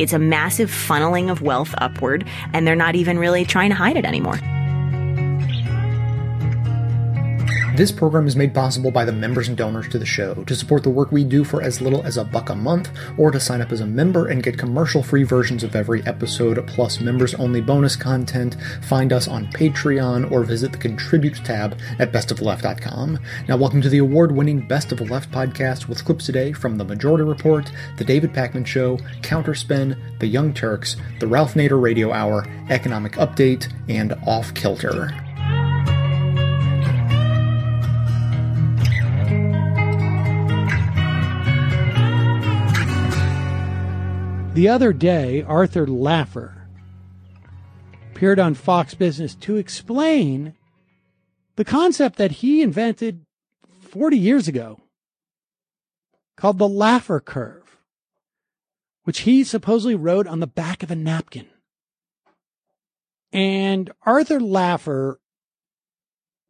It's a massive funneling of wealth upward, and they're not even really trying to hide it anymore. This program is made possible by the members and donors to the show. To support the work we do for as little as a buck a month, or to sign up as a member and get commercial free versions of every episode, plus members only bonus content, find us on Patreon or visit the Contribute tab at bestoftheleft.com. Now, welcome to the award winning Best of the Left podcast with clips today from The Majority Report, The David Pakman Show, Counterspin, The Young Turks, The Ralph Nader Radio Hour, Economic Update, and Off Kilter. The other day, Arthur Laffer appeared on Fox Business to explain the concept that he invented 40 years ago called the Laffer curve, which he supposedly wrote on the back of a napkin. And Arthur Laffer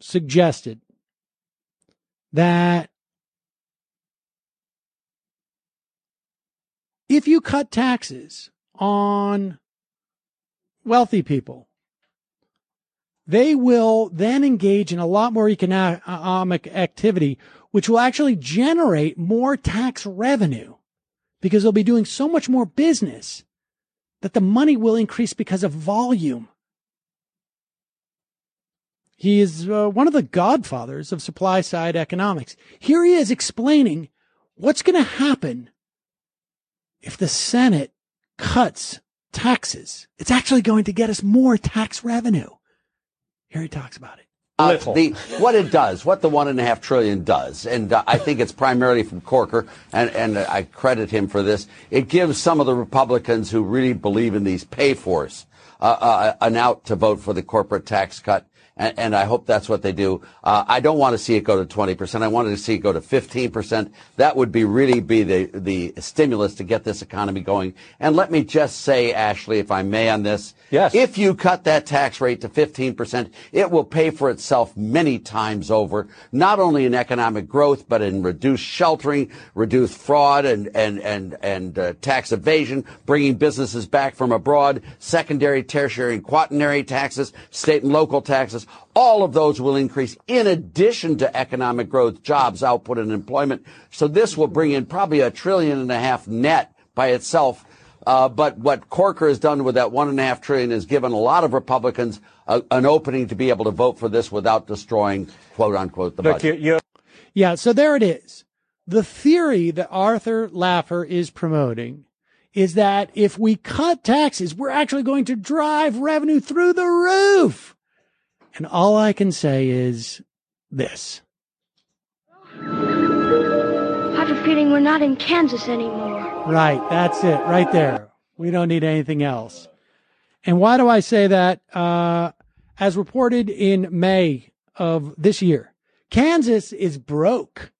suggested that if you cut taxes on wealthy people, they will then engage in a lot more economic activity, which will actually generate more tax revenue because they'll be doing so much more business that the money will increase because of volume. He is uh, one of the godfathers of supply side economics. Here he is explaining what's going to happen if the Senate cuts taxes, it's actually going to get us more tax revenue. Here he talks about it. Uh, the, what it does, what the one and a half trillion does, and uh, I think it's primarily from Corker, and, and I credit him for this. It gives some of the Republicans who really believe in these pay fors uh, uh an out to vote for the corporate tax cut and, and I hope that's what they do. Uh, I don't want to see it go to 20%. I wanted to see it go to 15%. That would be really be the, the stimulus to get this economy going. And let me just say, Ashley, if I may on this, yes. if you cut that tax rate to 15%, it will pay for itself many times over, not only in economic growth, but in reduced sheltering, reduced fraud and, and, and, and uh, tax evasion, bringing businesses back from abroad, secondary, tertiary, and quaternary taxes, state and local taxes, all of those will increase in addition to economic growth, jobs, output, and employment. So this will bring in probably a trillion and a half net by itself. Uh, but what Corker has done with that one and a half trillion is given a lot of Republicans a, an opening to be able to vote for this without destroying, quote unquote, the Look, budget. You, you... Yeah, so there it is. The theory that Arthur Laffer is promoting is that if we cut taxes, we're actually going to drive revenue through the roof. And all I can say is this. I have a feeling we're not in Kansas anymore. Right. That's it. Right there. We don't need anything else. And why do I say that? Uh, as reported in May of this year, Kansas is broke.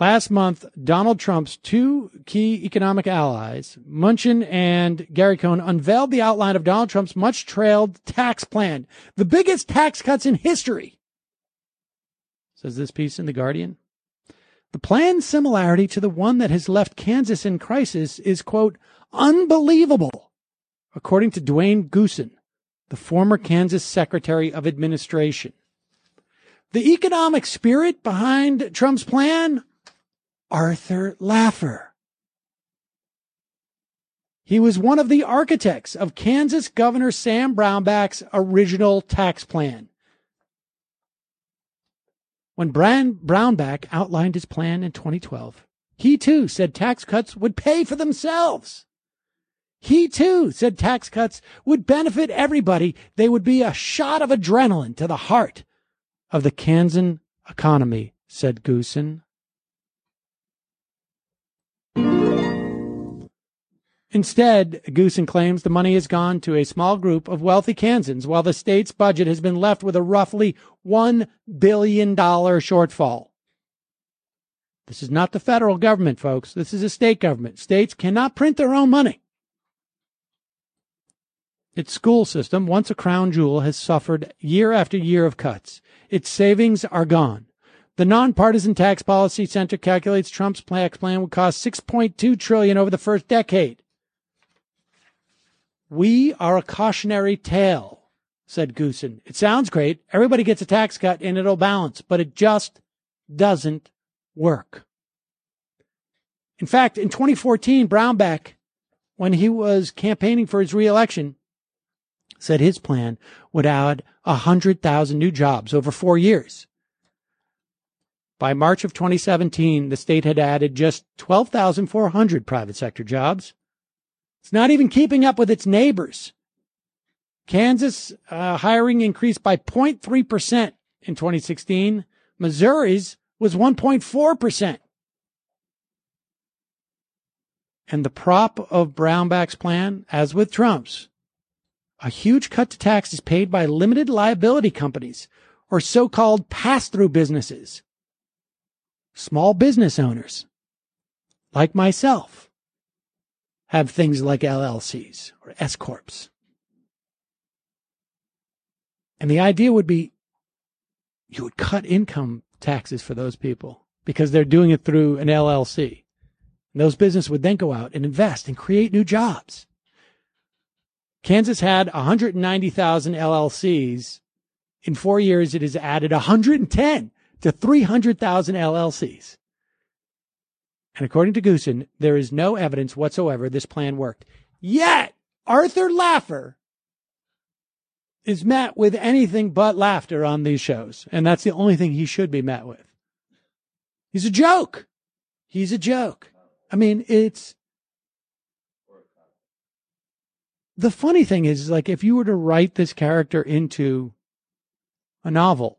Last month, Donald Trump's two key economic allies, Mnuchin and Gary Cohn, unveiled the outline of Donald Trump's much trailed tax plan, the biggest tax cuts in history. Says this piece in The Guardian. The plan's similarity to the one that has left Kansas in crisis is, quote, unbelievable, according to Duane Goossen, the former Kansas Secretary of Administration. The economic spirit behind Trump's plan Arthur Laffer. He was one of the architects of Kansas Governor Sam Brownback's original tax plan. When Brownback outlined his plan in 2012, he too said tax cuts would pay for themselves. He too said tax cuts would benefit everybody. They would be a shot of adrenaline to the heart of the Kansan economy, said Goossen. Instead, Goossen claims the money has gone to a small group of wealthy Kansans while the state's budget has been left with a roughly $1 billion shortfall. This is not the federal government, folks. This is a state government. States cannot print their own money. Its school system, once a crown jewel, has suffered year after year of cuts. Its savings are gone. The nonpartisan tax policy center calculates Trump's tax plan would cost 6.2 trillion over the first decade. We are a cautionary tale, said Goossen. It sounds great. Everybody gets a tax cut and it'll balance, but it just doesn't work. In fact, in 2014, Brownback, when he was campaigning for his reelection, said his plan would add 100,000 new jobs over four years. By March of 2017, the state had added just 12,400 private sector jobs. It's not even keeping up with its neighbors. Kansas uh, hiring increased by 0.3% in 2016. Missouri's was 1.4%. And the prop of Brownback's plan, as with Trump's, a huge cut to taxes paid by limited liability companies or so-called pass-through businesses. Small business owners, like myself, have things like LLCs or S corps. And the idea would be you would cut income taxes for those people because they're doing it through an LLC. And those businesses would then go out and invest and create new jobs. Kansas had 190,000 LLCs. In four years, it has added 110 to 300,000 LLCs. And according to Goossen, there is no evidence whatsoever this plan worked. Yet, Arthur Laffer is met with anything but laughter on these shows. And that's the only thing he should be met with. He's a joke. He's a joke. I mean, it's the funny thing is, like, if you were to write this character into a novel,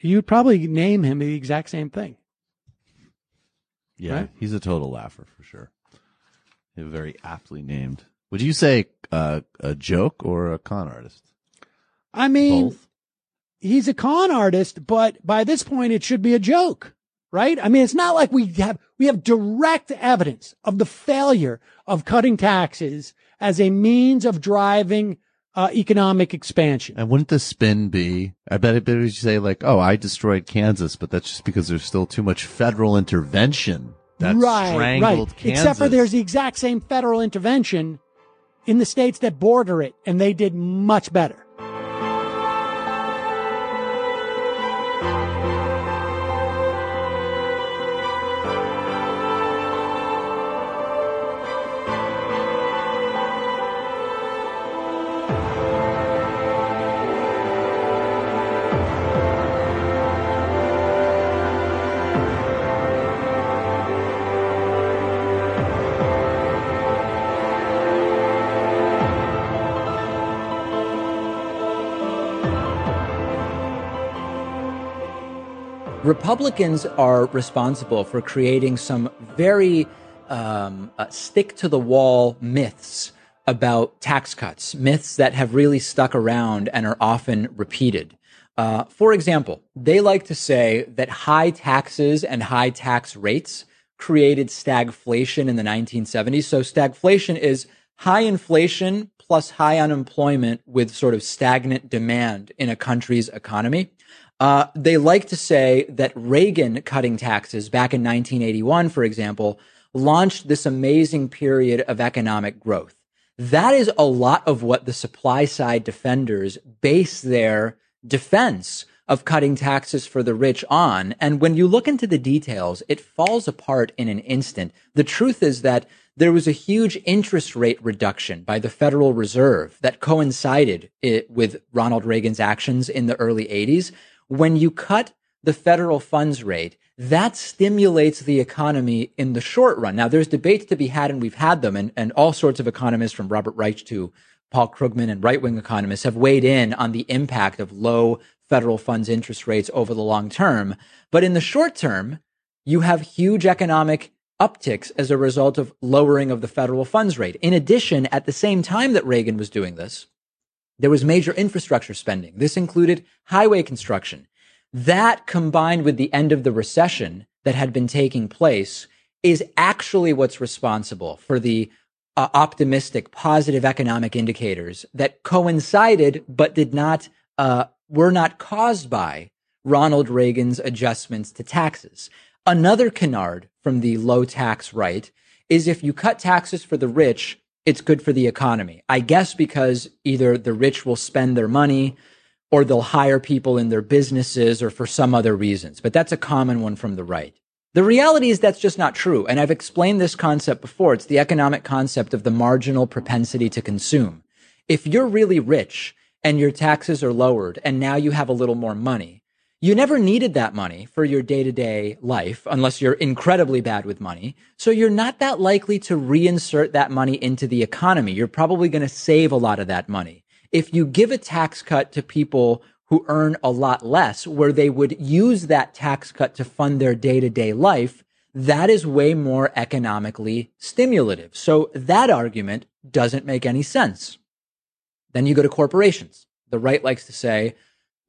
you'd probably name him the exact same thing. Yeah, Right? he's a total laugher for sure. Very aptly named. Would you say uh, a joke or a con artist? I mean, Both. he's a con artist, but by this point, it should be a joke, right? I mean, it's not like we have, we have direct evidence of the failure of cutting taxes as a means of driving uh, economic expansion. And wouldn't the spin be? I bet it would say like, "Oh, I destroyed Kansas," but that's just because there's still too much federal intervention that right, strangled right. Kansas. Except for there's the exact same federal intervention in the states that border it, and they did much better. Republicans are responsible for creating some very um, uh, stick to the wall myths about tax cuts, myths that have really stuck around and are often repeated. Uh, for example, they like to say that high taxes and high tax rates created stagflation in the 1970s. So stagflation is high inflation plus high unemployment with sort of stagnant demand in a country's economy. Uh, they like to say that Reagan cutting taxes back in 1981, for example, launched this amazing period of economic growth. That is a lot of what the supply side defenders base their defense of cutting taxes for the rich on. And when you look into the details, it falls apart in an instant. The truth is that there was a huge interest rate reduction by the Federal Reserve that coincided it with Ronald Reagan's actions in the early 80s. When you cut the federal funds rate, that stimulates the economy in the short run. Now, there's debates to be had, and we've had them, and, and all sorts of economists from Robert Reich to Paul Krugman and right wing economists have weighed in on the impact of low federal funds interest rates over the long term. But in the short term, you have huge economic upticks as a result of lowering of the federal funds rate. In addition, at the same time that Reagan was doing this, there was major infrastructure spending. This included highway construction. That combined with the end of the recession that had been taking place is actually what's responsible for the uh, optimistic, positive economic indicators that coincided but did not uh, were not caused by Ronald Reagan's adjustments to taxes. Another canard from the low tax right is if you cut taxes for the rich, it's good for the economy. I guess because either the rich will spend their money or they'll hire people in their businesses or for some other reasons. But that's a common one from the right. The reality is that's just not true. And I've explained this concept before. It's the economic concept of the marginal propensity to consume. If you're really rich and your taxes are lowered and now you have a little more money, you never needed that money for your day to day life unless you're incredibly bad with money. So you're not that likely to reinsert that money into the economy. You're probably going to save a lot of that money. If you give a tax cut to people who earn a lot less, where they would use that tax cut to fund their day to day life, that is way more economically stimulative. So that argument doesn't make any sense. Then you go to corporations. The right likes to say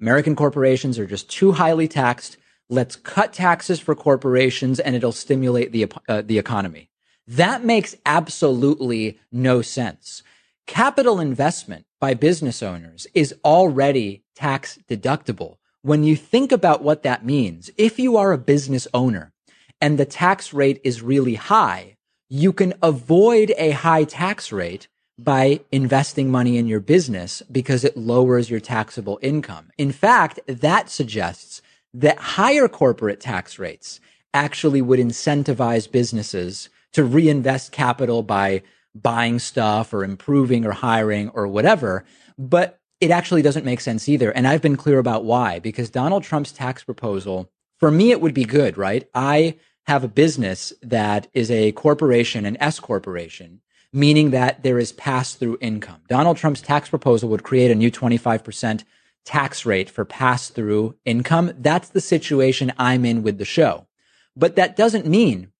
American corporations are just too highly taxed. Let's cut taxes for corporations and it'll stimulate the, uh, the economy. That makes absolutely no sense. Capital investment by business owners is already tax deductible. When you think about what that means, if you are a business owner and the tax rate is really high, you can avoid a high tax rate by investing money in your business because it lowers your taxable income. In fact, that suggests that higher corporate tax rates actually would incentivize businesses to reinvest capital by buying stuff or improving or hiring or whatever. But it actually doesn't make sense either. And I've been clear about why, because Donald Trump's tax proposal, for me, it would be good, right? I have a business that is a corporation, an S corporation, meaning that there is pass through income. Donald Trump's tax proposal would create a new 25% tax rate for pass through income. That's the situation I'm in with the show. But that doesn't mean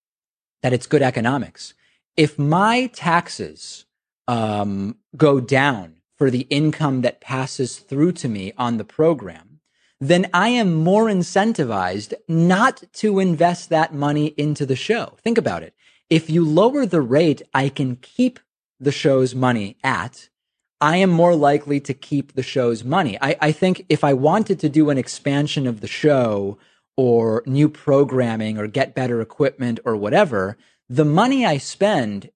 that it's good economics if my taxes um, go down for the income that passes through to me on the program, then I am more incentivized not to invest that money into the show. Think about it. If you lower the rate I can keep the show's money at, I am more likely to keep the show's money. I, I think if I wanted to do an expansion of the show or new programming or get better equipment or whatever, the money I spend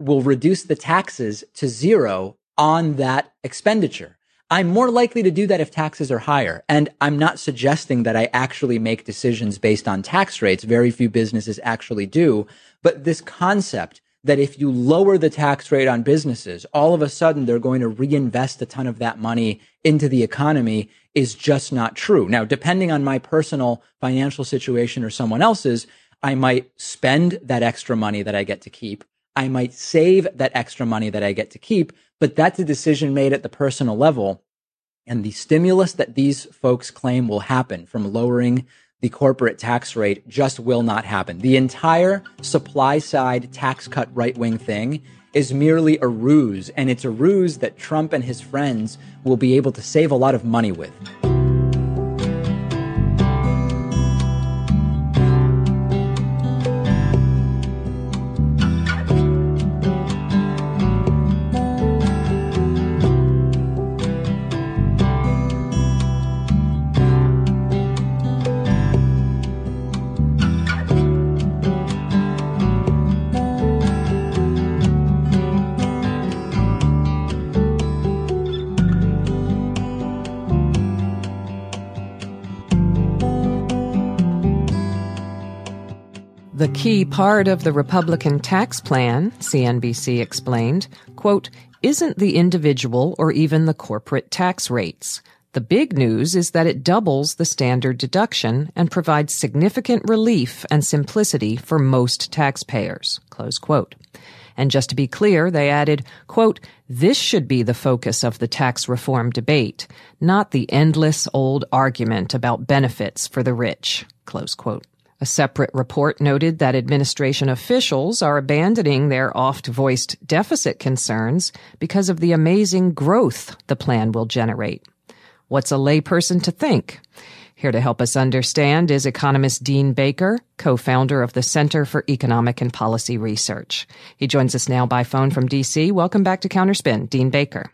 will reduce the taxes to zero on that expenditure. I'm more likely to do that if taxes are higher. And I'm not suggesting that I actually make decisions based on tax rates. Very few businesses actually do. But this concept that if you lower the tax rate on businesses, all of a sudden they're going to reinvest a ton of that money into the economy is just not true. Now, depending on my personal financial situation or someone else's, I might spend that extra money that I get to keep. I might save that extra money that I get to keep, but that's a decision made at the personal level. And the stimulus that these folks claim will happen from lowering the corporate tax rate just will not happen. The entire supply side tax cut right wing thing is merely a ruse, and it's a ruse that Trump and his friends will be able to save a lot of money with. Key part of the Republican tax plan, CNBC explained, quote, isn't the individual or even the corporate tax rates. The big news is that it doubles the standard deduction and provides significant relief and simplicity for most taxpayers. Close quote. And just to be clear, they added, quote, this should be the focus of the tax reform debate, not the endless old argument about benefits for the rich. Close quote. A separate report noted that administration officials are abandoning their oft voiced deficit concerns because of the amazing growth the plan will generate. What's a layperson to think? Here to help us understand is economist Dean Baker, co-founder of the Center for Economic and Policy Research. He joins us now by phone from DC. Welcome back to Counterspin, Dean Baker.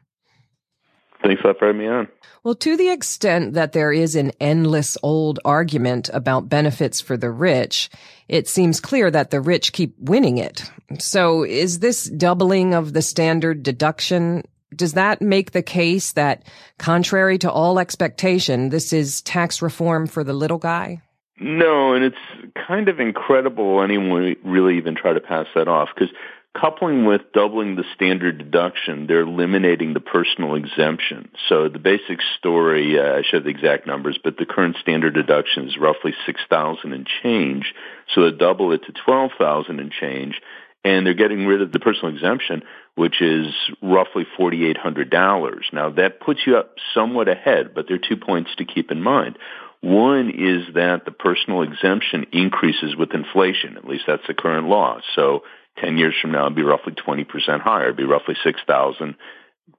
Thanks for having me on. Well, to the extent that there is an endless old argument about benefits for the rich, it seems clear that the rich keep winning it. So is this doubling of the standard deduction does that make the case that, contrary to all expectation, this is tax reform for the little guy? No, and it's kind of incredible anyone really even try to pass that off because coupling with doubling the standard deduction, they're eliminating the personal exemption. So the basic story, uh, I have the exact numbers, but the current standard deduction is roughly 6,000 and change. So they double it to 12,000 and change and they're getting rid of the personal exemption, which is roughly $4,800. Now that puts you up somewhat ahead, but there are two points to keep in mind. One is that the personal exemption increases with inflation. At least that's the current law. So 10 years from now, it'd be roughly 20% higher. It'd be roughly 6,000,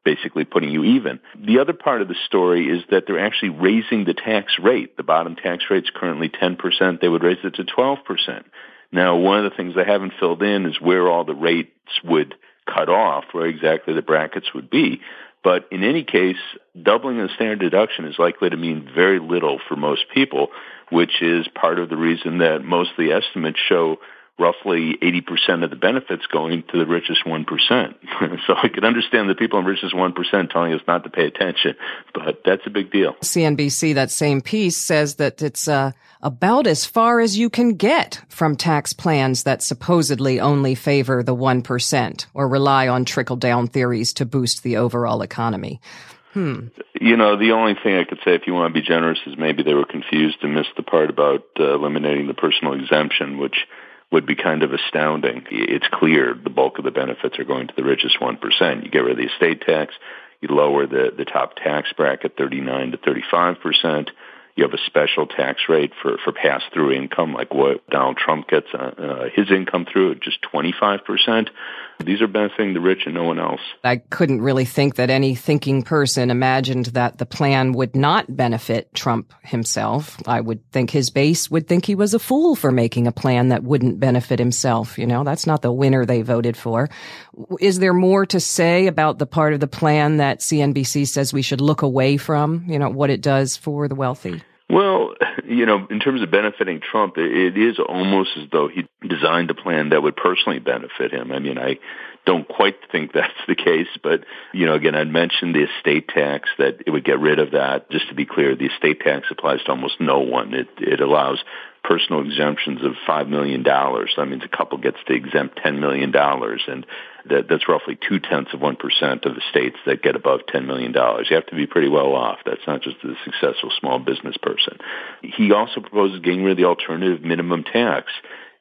basically putting you even. The other part of the story is that they're actually raising the tax rate. The bottom tax rate's currently 10%. They would raise it to 12%. Now, one of the things they haven't filled in is where all the rates would cut off, where exactly the brackets would be. But in any case, doubling the standard deduction is likely to mean very little for most people, which is part of the reason that most of the estimates show roughly 80% of the benefits going to the richest 1%. so I can understand the people in the richest 1% telling us not to pay attention, but that's a big deal. CNBC, that same piece says that it's uh, about as far as you can get from tax plans that supposedly only favor the 1% or rely on trickle down theories to boost the overall economy. Hmm. You know, the only thing I could say, if you want to be generous, is maybe they were confused and missed the part about uh, eliminating the personal exemption, which would be kind of astounding. It's clear the bulk of the benefits are going to the richest 1%. You get rid of the estate tax, you lower the, the top tax bracket 39 to 35%. You have a special tax rate for, for pass-through income, like what Donald Trump gets uh, uh, his income through at just 25%. These are benefiting the rich and no one else. I couldn't really think that any thinking person imagined that the plan would not benefit Trump himself. I would think his base would think he was a fool for making a plan that wouldn't benefit himself. You know, that's not the winner they voted for. Is there more to say about the part of the plan that CNBC says we should look away from, you know, what it does for the wealthy? Well, you know, in terms of benefiting Trump, it is almost as though he designed a plan that would personally benefit him. I mean, I don't quite think that's the case, but, you know, again, I'd mentioned the estate tax that it would get rid of that. Just to be clear, the estate tax applies to almost no one. It, it allows personal exemptions of $5 million. That means a couple gets to exempt $10 million. And that, that's roughly two tenths of 1% of the states that get above $10 million. You have to be pretty well off. That's not just a successful small business person. He also proposes getting rid of the alternative minimum tax.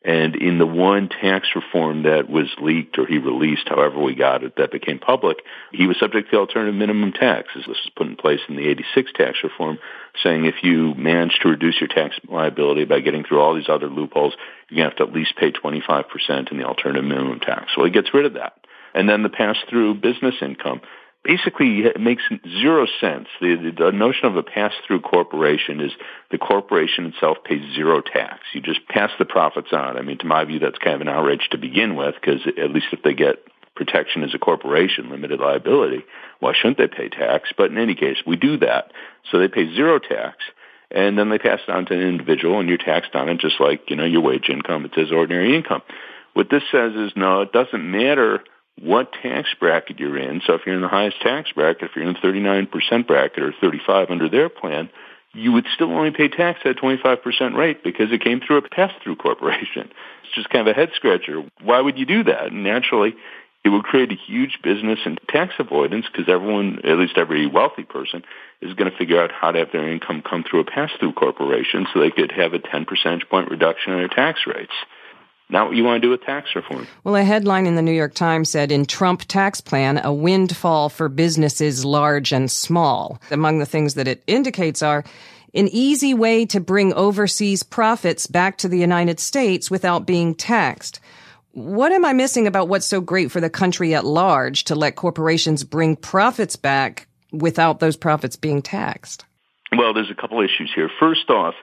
And in the one tax reform that was leaked or he released, however we got it, that became public, he was subject to the alternative minimum tax. This was put in place in the 86 tax reform, saying if you manage to reduce your tax liability by getting through all these other loopholes, you're going to have to at least pay 25% in the alternative minimum tax. Well, he gets rid of that. And then the pass-through business income basically it makes zero sense. The, the, notion of a pass-through corporation is the corporation itself pays zero tax. You just pass the profits on. I mean, to my view, that's kind of an outrage to begin with, because at least if they get protection as a corporation, limited liability, why shouldn't they pay tax? But in any case, we do that. So they pay zero tax. And then they pass it on to an individual, and you're taxed on it just like, you know, your wage income. It says ordinary income. What this says is, no, it doesn't matter what tax bracket you're in. So if you're in the highest tax bracket, if you're in the 39% bracket or 35 under their plan, you would still only pay tax at 25% rate because it came through a pass-through corporation. It's just kind of a head scratcher. Why would you do that? And naturally, it would create a huge business and tax avoidance because everyone, at least every wealthy person, is going to figure out how to have their income come through a pass-through corporation so they could have a 10 percentage point reduction in their tax rates not what you want to do with tax reform. Well, a headline in the New York Times said in Trump tax plan, a windfall for businesses large and small. Among the things that it indicates are an easy way to bring overseas profits back to the United States without being taxed. What am I missing about what's so great for the country at large to let corporations bring profits back without those profits being taxed? Well, there's a couple issues here. First off,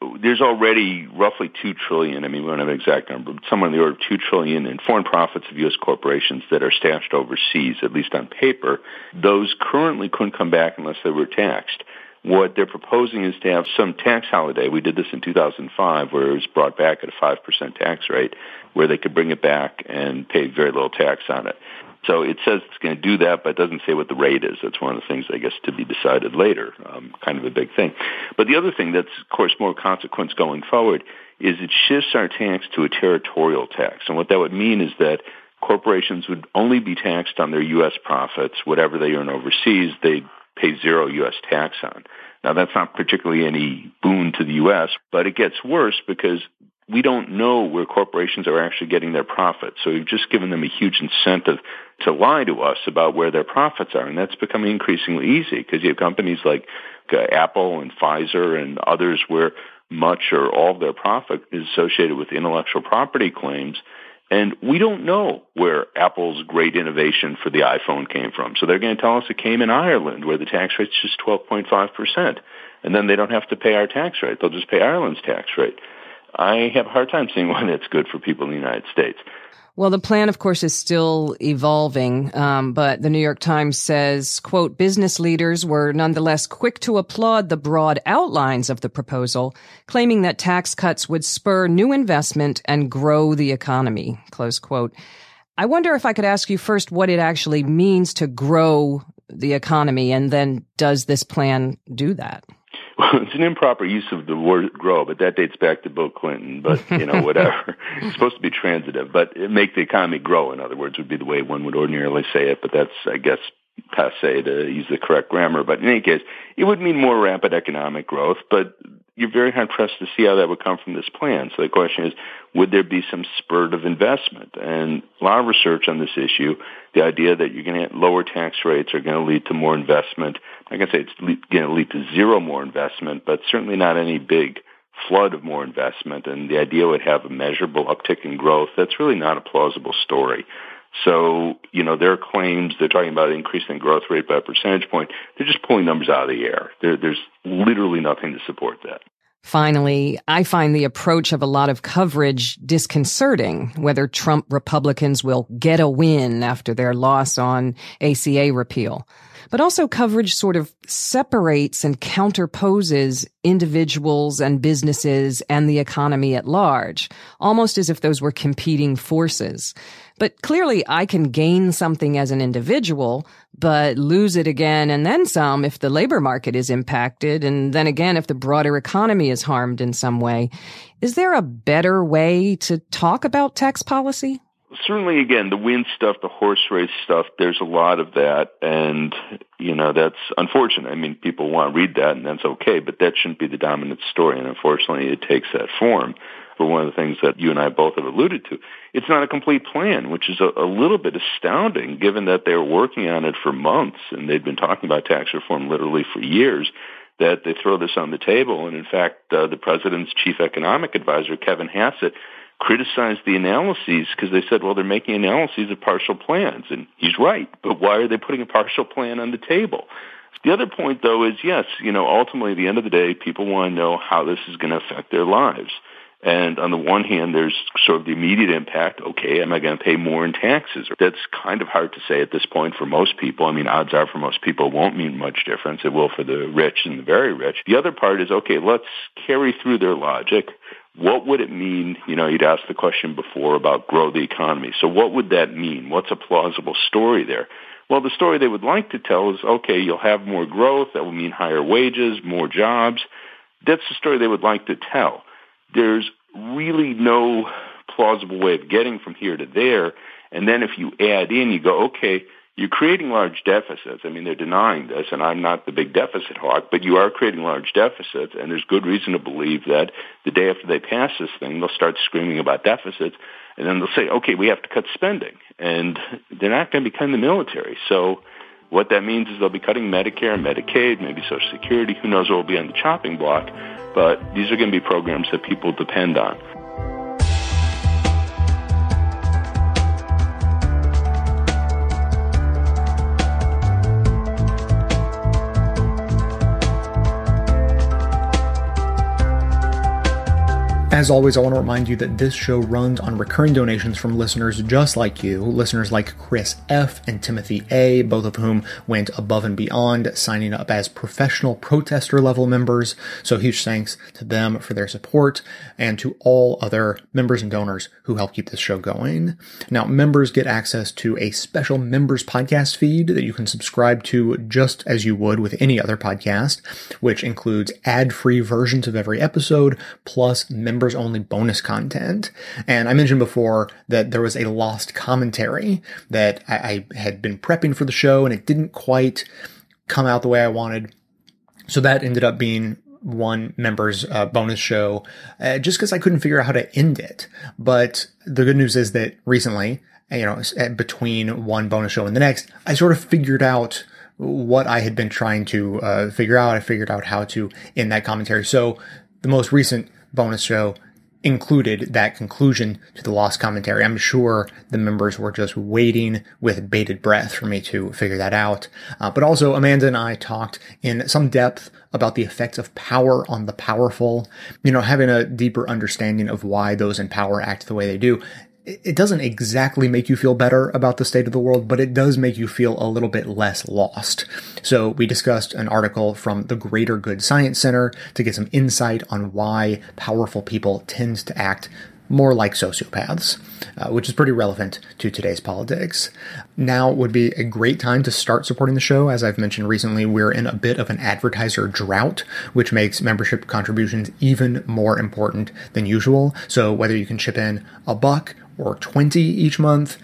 there's already roughly two trillion. I mean, we don't have an exact number, but somewhere in the order of two trillion in foreign profits of U.S. corporations that are stashed overseas, at least on paper. Those currently couldn't come back unless they were taxed. What they're proposing is to have some tax holiday. We did this in 2005 where it was brought back at a 5% tax rate where they could bring it back and pay very little tax on it. So it says it's going to do that, but it doesn't say what the rate is. That's one of the things, I guess, to be decided later. Um, kind of a big thing. But the other thing that's, of course, more consequence going forward is it shifts our tax to a territorial tax. And what that would mean is that corporations would only be taxed on their U.S. profits. Whatever they earn overseas, they pay zero U.S. tax on. Now, that's not particularly any boon to the U.S., but it gets worse because we don't know where corporations are actually getting their profits. So we've just given them a huge incentive to lie to us about where their profits are. And that's becoming increasingly easy because you have companies like uh, Apple and Pfizer and others where much or all of their profit is associated with intellectual property claims. And we don't know where Apple's great innovation for the iPhone came from. So they're going to tell us it came in Ireland where the tax rate's just 12.5%. And then they don't have to pay our tax rate. They'll just pay Ireland's tax rate. I have a hard time seeing why that's good for people in the United States. Well, the plan, of course, is still evolving, um, but the New York Times says, quote, business leaders were nonetheless quick to applaud the broad outlines of the proposal, claiming that tax cuts would spur new investment and grow the economy, close quote. I wonder if I could ask you first what it actually means to grow the economy, and then does this plan do that? Well, it's an improper use of the word grow, but that dates back to Bill Clinton. But you know, whatever. it's supposed to be transitive, but make the economy grow. In other words, would be the way one would ordinarily say it. But that's, I guess, passe to use the correct grammar. But in any case, it would mean more rapid economic growth. But you're very hard pressed to see how that would come from this plan. So the question is, would there be some spurt of investment? And a lot of research on this issue, the idea that you're going to lower tax rates are going to lead to more investment. I can say it's going to lead to zero more investment, but certainly not any big flood of more investment. And the idea would have a measurable uptick in growth. That's really not a plausible story. So, you know, their claims, they're talking about increasing growth rate by a percentage point. They're just pulling numbers out of the air. There, there's literally nothing to support that. Finally, I find the approach of a lot of coverage disconcerting, whether Trump Republicans will get a win after their loss on ACA repeal. But also coverage sort of separates and counterposes individuals and businesses and the economy at large, almost as if those were competing forces. But clearly I can gain something as an individual, but lose it again and then some if the labor market is impacted and then again if the broader economy is harmed in some way. Is there a better way to talk about tax policy? Certainly again the win stuff the horse race stuff there's a lot of that and you know that's unfortunate i mean people want to read that and that's okay but that shouldn't be the dominant story and unfortunately it takes that form for one of the things that you and I both have alluded to. It's not a complete plan, which is a, a little bit astounding given that they were working on it for months and they'd been talking about tax reform literally for years that they throw this on the table. And in fact, uh, the president's chief economic advisor, Kevin Hassett, criticized the analyses because they said, well, they're making analyses of partial plans. And he's right. But why are they putting a partial plan on the table? The other point, though, is yes, you know, ultimately, at the end of the day, people want to know how this is going to affect their lives. And on the one hand, there's sort of the immediate impact. Okay, am I going to pay more in taxes? That's kind of hard to say at this point for most people. I mean, odds are for most people it won't mean much difference. It will for the rich and the very rich. The other part is, okay, let's carry through their logic. What would it mean? You know, you'd asked the question before about grow the economy. So what would that mean? What's a plausible story there? Well, the story they would like to tell is, okay, you'll have more growth. That will mean higher wages, more jobs. That's the story they would like to tell there's really no plausible way of getting from here to there. And then if you add in, you go, okay, you're creating large deficits. I mean, they're denying this, and I'm not the big deficit hawk, but you are creating large deficits, and there's good reason to believe that the day after they pass this thing, they'll start screaming about deficits, and then they'll say, okay, we have to cut spending. And they're not going to be cutting the military. So what that means is they'll be cutting Medicare and Medicaid, maybe Social Security. Who knows what will be on the chopping block? But these are going to be programs that people depend on. As always, I want to remind you that this show runs on recurring donations from listeners just like you, listeners like Chris F. and Timothy A., both of whom went above and beyond, signing up as professional protester level members. So huge thanks to them for their support and to all other members and donors who help keep this show going. Now, members get access to a special members podcast feed that you can subscribe to just as you would with any other podcast, which includes ad free versions of every episode plus members members only bonus content. And I mentioned before that there was a lost commentary that I, I had been prepping for the show and it didn't quite come out the way I wanted. So that ended up being one member's uh, bonus show uh, just because I couldn't figure out how to end it. But the good news is that recently, you know, between one bonus show and the next, I sort of figured out what I had been trying to uh, figure out. I figured out how to end that commentary. So the most recent bonus show included that conclusion to the lost commentary. I'm sure the members were just waiting with bated breath for me to figure that out. Uh, but also, Amanda and I talked in some depth about the effects of power on the powerful, you know, having a deeper understanding of why those in power act the way they do it doesn't exactly make you feel better about the state of the world, but it does make you feel a little bit less lost. So we discussed an article from the Greater Good Science Center to get some insight on why powerful people tend to act more like sociopaths, uh, which is pretty relevant to today's politics. Now would be a great time to start supporting the show. As I've mentioned recently, we're in a bit of an advertiser drought, which makes membership contributions even more important than usual. So whether you can chip in a buck or 20 each month,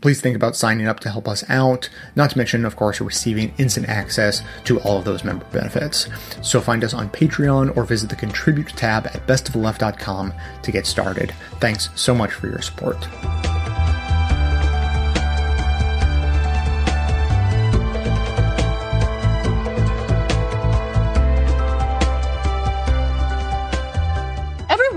please think about signing up to help us out. Not to mention, of course, you're receiving instant access to all of those member benefits. So find us on Patreon or visit the contribute tab at bestoftheleft.com to get started. Thanks so much for your support.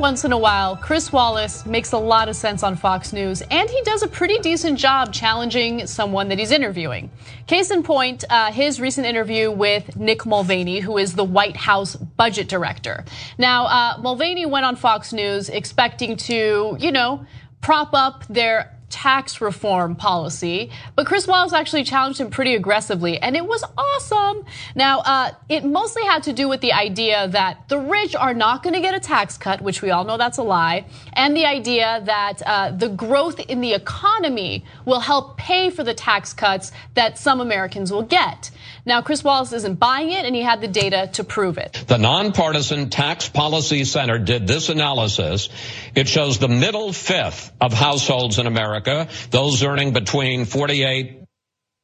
Once in a while, Chris Wallace makes a lot of sense on Fox News, and he does a pretty decent job challenging someone that he's interviewing. Case in point, uh, his recent interview with Mick Mulvaney, who is the White House budget director. Now, uh, Mulvaney went on Fox News expecting to, you know, prop up their tax reform policy, but Chris Wallace actually challenged him pretty aggressively, and it was awesome. Now, uh, it mostly had to do with the idea that the rich are not going to get a tax cut, which we all know that's a lie, and the idea that uh, the growth in the economy will help pay for the tax cuts that some Americans will get. Now, Chris Wallace isn't buying it, and he had the data to prove it. The nonpartisan Tax Policy Center did this analysis. It shows the middle fifth of households in America, those earning between 48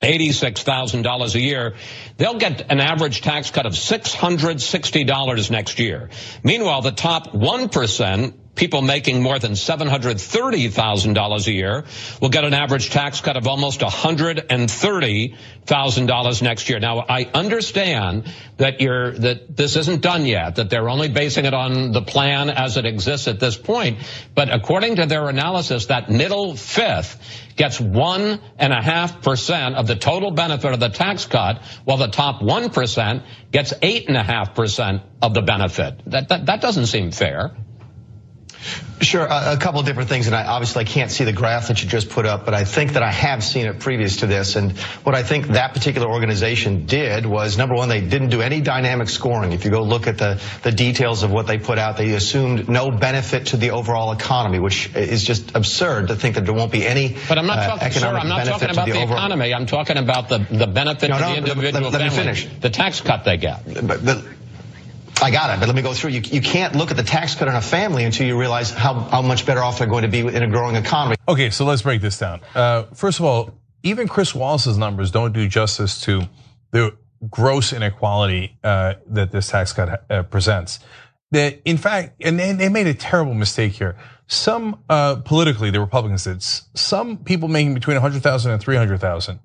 $86,000 a year, they'll get an average tax cut of $660 next year. Meanwhile, the top 1% people making more than $730,000 a year will get an average tax cut of almost $130,000 next year. Now, I understand that you're, that this isn't done yet, that they're only basing it on the plan as it exists at this point. But according to their analysis, that middle fifth gets one and a half percent of the total benefit of the tax cut, while the top one percent gets eight and a half percent of the benefit. That, that, that doesn't seem fair. Sure, a, a couple of different things, and I obviously I can't see the graph that you just put up, but I think that I have seen it previous to this. And what I think that particular organization did was number one, they didn't do any dynamic scoring. If you go look at the the details of what they put out, they assumed no benefit to the overall economy, which is just absurd to think that there won't be any. But I'm not talking, uh, sir, I'm not talking about the, the economy. I'm talking about the the benefit no, to no, the individual let, let, let family, the tax cut they get. But, but, I got it, but let me go through. You, you can't look at the tax cut on a family until you realize how, how much better off they're going to be in a growing economy. Okay, so let's break this down. Uh, first of all, even Chris Wallace's numbers don't do justice to the gross inequality uh, that this tax cut uh, presents. That, in fact, and they, they, made a terrible mistake here. Some uh, politically, the Republicans did. Some people making between 100,000 and 300,000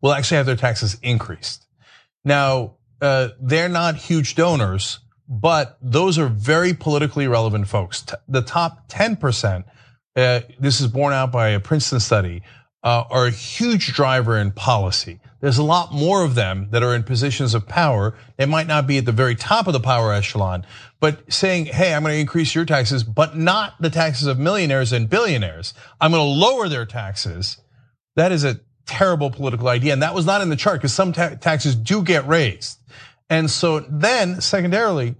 will actually have their taxes increased. Now, they're not huge donors, but those are very politically relevant folks. The top 10%, uh, this is borne out by a Princeton study, uh, are a huge driver in policy. There's a lot more of them that are in positions of power. They might not be at the very top of the power echelon, but saying, hey, I'm going to increase your taxes, but not the taxes of millionaires and billionaires. I'm going to lower their taxes. That is a terrible political idea. And that was not in the chart because some ta taxes do get raised. And so then, secondarily,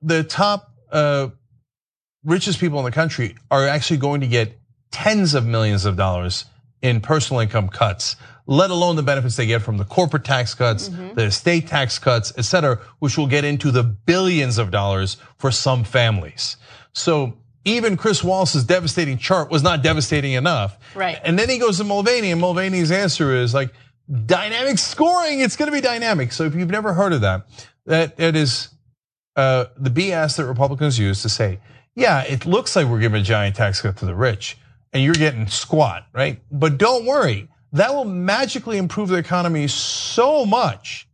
the top uh, richest people in the country are actually going to get tens of millions of dollars in personal income cuts let alone the benefits they get from the corporate tax cuts, mm-hmm. the estate tax cuts, et cetera, which will get into the billions of dollars for some families. So even Chris Wallace's devastating chart was not devastating enough. Right. And then he goes to Mulvaney, and Mulvaney's answer is like dynamic scoring. It's going to be dynamic. So if you've never heard of that, that it is uh, the BS that Republicans use to say, yeah, it looks like we're giving a giant tax cut to the rich, and you're getting squat, right? But don't worry that will magically improve the economy so much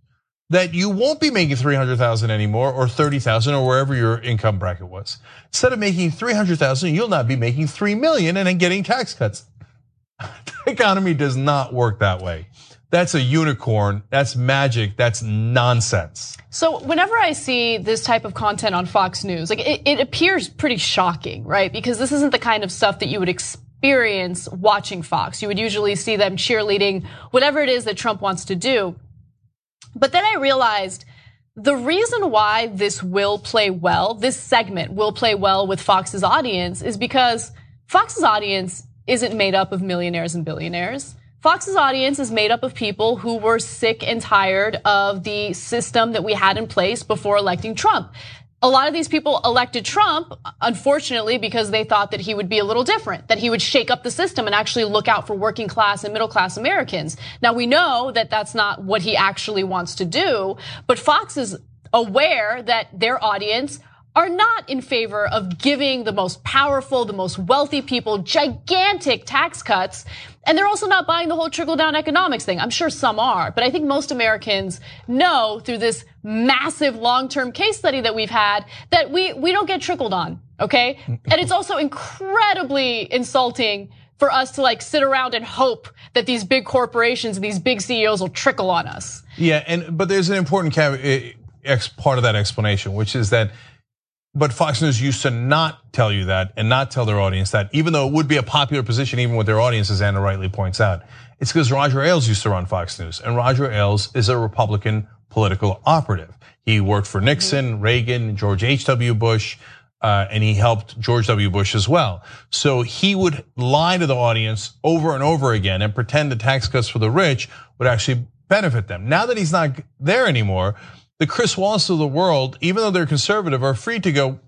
that you won't be making 300,000 anymore or 30,000 or wherever your income bracket was. Instead of making 300,000, you'll not be making 3 million and then getting tax cuts. the economy does not work that way. That's a unicorn. That's magic. That's nonsense. So whenever I see this type of content on Fox News, like it, it appears pretty shocking, right? Because this isn't the kind of stuff that you would experience watching Fox. You would usually see them cheerleading whatever it is that Trump wants to do. But then I realized the reason why this will play well, this segment will play well with Fox's audience is because Fox's audience isn't made up of millionaires and billionaires. Fox's audience is made up of people who were sick and tired of the system that we had in place before electing Trump a lot of these people elected Trump, unfortunately, because they thought that he would be a little different, that he would shake up the system and actually look out for working class and middle class Americans. Now we know that that's not what he actually wants to do, but Fox is aware that their audience are not in favor of giving the most powerful, the most wealthy people gigantic tax cuts. And they're also not buying the whole trickle down economics thing. I'm sure some are, but I think most Americans know through this massive long-term case study that we've had that we, we don't get trickled on. Okay. and it's also incredibly insulting for us to like sit around and hope that these big corporations and these big CEOs will trickle on us. Yeah. And, but there's an important eh, part of that explanation, which is that but Fox News used to not tell you that and not tell their audience that, even though it would be a popular position, even with their audience, as Anna rightly points out. It's because Roger Ailes used to run Fox News, and Roger Ailes is a Republican political operative. He worked for Nixon, Reagan, George H.W. Bush, uh, and he helped George W. Bush as well. So he would lie to the audience over and over again and pretend the tax cuts for the rich would actually benefit them. Now that he's not there anymore, the Chris Wallace of the world, even though they're conservative, are free to go,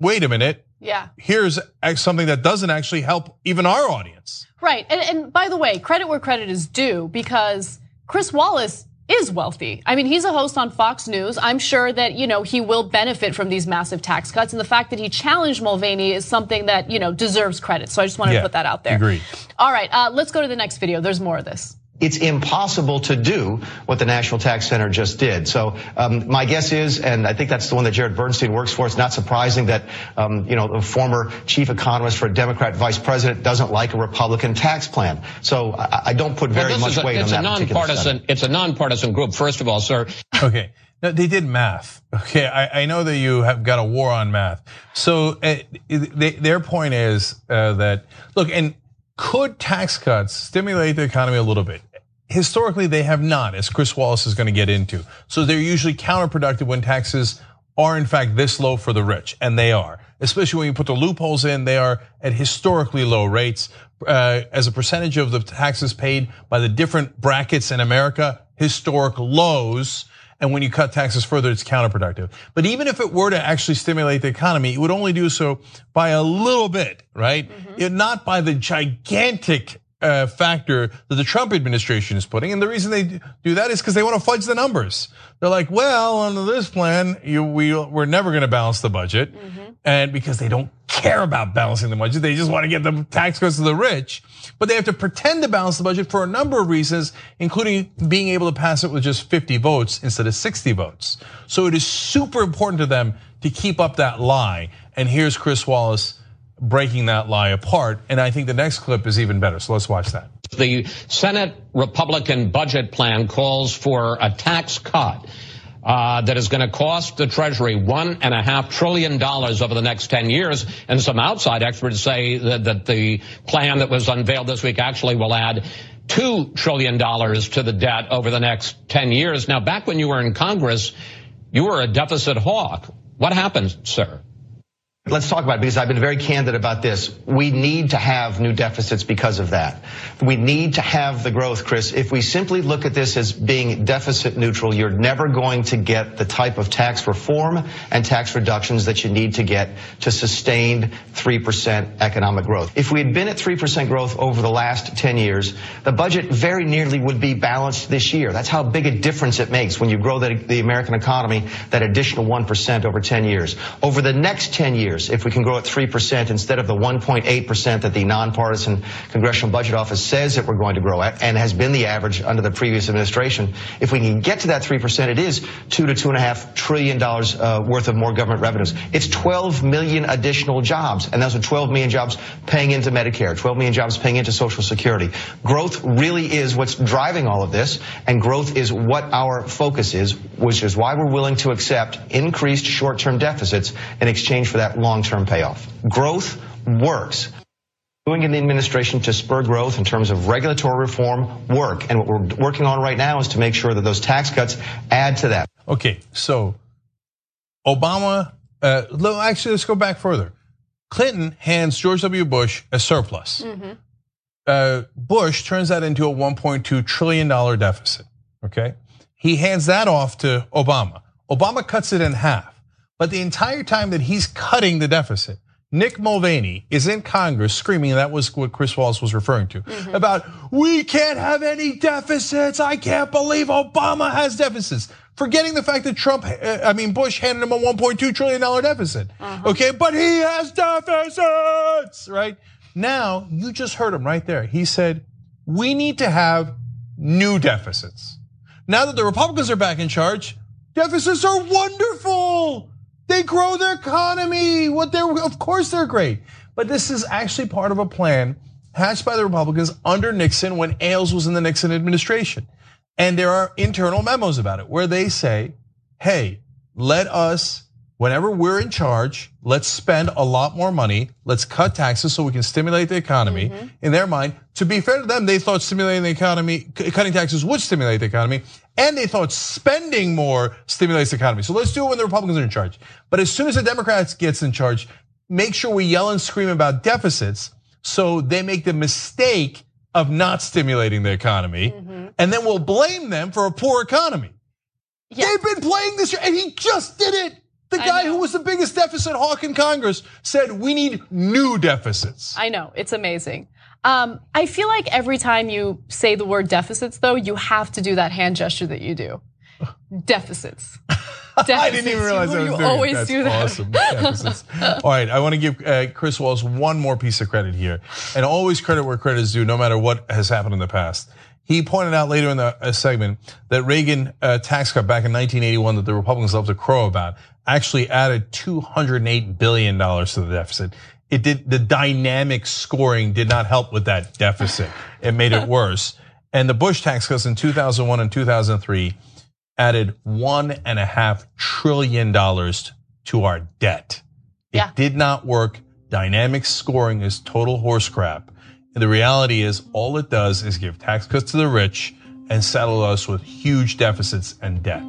wait a minute. Yeah. Here's something that doesn't actually help even our audience. Right. And, and by the way, credit where credit is due because Chris Wallace is wealthy. I mean, he's a host on Fox News. I'm sure that, you know, he will benefit from these massive tax cuts. And the fact that he challenged Mulvaney is something that, you know, deserves credit. So I just wanted yeah, to put that out there. Agreed. All right. Uh, let's go to the next video. There's more of this it's impossible to do what the National Tax Center just did. So um, my guess is, and I think that's the one that Jared Bernstein works for. It's not surprising that um, you know the former chief economist for a Democrat vice president doesn't like a Republican tax plan. So I, I don't put very well, much a, weight on that nonpartisan. It's a nonpartisan group. First of all, sir. Okay. No, they did math. Okay, I, I, know that you have got a war on math. So uh, they, their point is uh, that look, and could tax cuts stimulate the economy a little bit? Historically, they have not, as Chris Wallace is going to get into. So they're usually counterproductive when taxes are in fact this low for the rich, and they are. Especially when you put the loopholes in, they are at historically low rates. Uh, as a percentage of the taxes paid by the different brackets in America, historic lows. And when you cut taxes further, it's counterproductive. But even if it were to actually stimulate the economy, it would only do so by a little bit, right? Mm-hmm. It, not by the gigantic uh, factor that the Trump administration is putting. And the reason they do that is because they want to fudge the numbers. They're like, well, under this plan, you, we, we're never going to balance the budget. Mm-hmm. And because they don't care about balancing the budget, they just want to get the tax cuts to the rich. But they have to pretend to balance the budget for a number of reasons, including being able to pass it with just 50 votes instead of 60 votes. So it is super important to them to keep up that lie. And here's Chris Wallace breaking that lie apart. And I think the next clip is even better. So let's watch that. The Senate Republican budget plan calls for a tax cut. Uh, that is going to cost the Treasury one and a half trillion dollars over the next 10 years. And some outside experts say that, that the plan that was unveiled this week actually will add $2 trillion to the debt over the next 10 years. Now, back when you were in Congress, you were a deficit hawk. What happened, sir? Let's talk about it because I've been very candid about this. We need to have new deficits because of that. We need to have the growth, Chris. If we simply look at this as being deficit neutral, you're never going to get the type of tax reform and tax reductions that you need to get to sustained 3% economic growth. If we had been at 3% growth over the last 10 years, the budget very nearly would be balanced this year. That's how big a difference it makes when you grow the, the American economy that additional 1% over 10 years. Over the next 10 years, years, if we can grow at 3% instead of the 1.8% that the nonpartisan Congressional Budget Office says that we're going to grow at and has been the average under the previous administration, if we can get to that 3%, it is two to two and a half trillion dollars uh, worth of more government revenues. It's 12 million additional jobs, and those are 12 million jobs paying into Medicare, 12 million jobs paying into Social Security. Growth really is what's driving all of this, and growth is what our focus is, which is why we're willing to accept increased short-term deficits in exchange for that long-term payoff. Growth works. Doing in the administration to spur growth in terms of regulatory reform work. And what we're working on right now is to make sure that those tax cuts add to that. Okay, so Obama, uh, actually, let's go back further. Clinton hands George W. Bush a surplus. Mm-hmm. Uh, Bush turns that into a $1.2 trillion deficit. Okay, he hands that off to Obama. Obama cuts it in half. But the entire time that he's cutting the deficit, Mick Mulvaney is in Congress screaming, that was what Chris Wallace was referring to, mm-hmm. about we can't have any deficits. I can't believe Obama has deficits. Forgetting the fact that Trump, uh, I mean, Bush handed him a $1.2 trillion deficit. Uh-huh. Okay, but he has deficits, right? Now, you just heard him right there. He said, we need to have new deficits. Now that the Republicans are back in charge, deficits are wonderful. They grow their economy. What they're of course they're great. But this is actually part of a plan hatched by the Republicans under Nixon when Ailes was in the Nixon administration. And there are internal memos about it where they say, "Hey, let us whenever we're in charge, let's spend a lot more money. Let's cut taxes so we can stimulate the economy. Mm-hmm. In their mind, to be fair to them, they thought stimulating the economy, cutting taxes would stimulate the economy and they thought spending more stimulates the economy. So let's do it when the Republicans are in charge. But as soon as the Democrats gets in charge, make sure we yell and scream about deficits so they make the mistake of not stimulating the economy, mm-hmm. and then we'll blame them for a poor economy. They've been playing this, and he just did it. The guy who was the biggest deficit hawk in Congress said we need new deficits. I know, it's amazing. Um, I feel like every time you say the word deficits, though, you have to do that hand gesture that you do. Deficits. Deficits. I didn't even realize you, I was you doing always That's do that. Awesome. Deficits. All right, I want to give uh, Chris Wallace one more piece of credit here, and always credit where credit is due, no matter what has happened in the past. He pointed out later in the uh, segment that Reagan uh, tax cut back in 1981 that the Republicans love to crow about actually added 208 billion dollars to the deficit it did the dynamic scoring did not help with that deficit. It made it worse. And the Bush tax cuts in 2001 and 2003 added one and a half trillion dollars to our debt. It yeah. did not work. Dynamic scoring is total horse crap. And the reality is all it does is give tax cuts to the rich and saddle us with huge deficits and debt.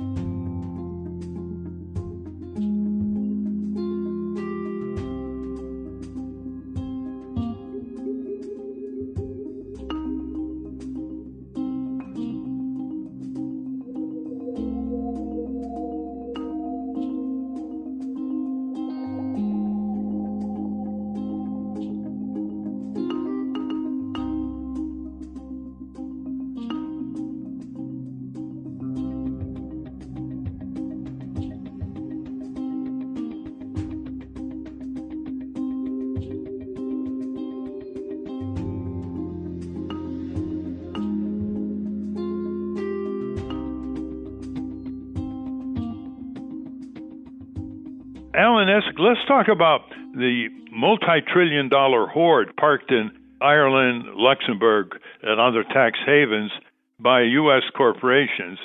Let's talk about the multi trillion dollar hoard parked in Ireland, Luxembourg, and other tax havens by U.S. corporations.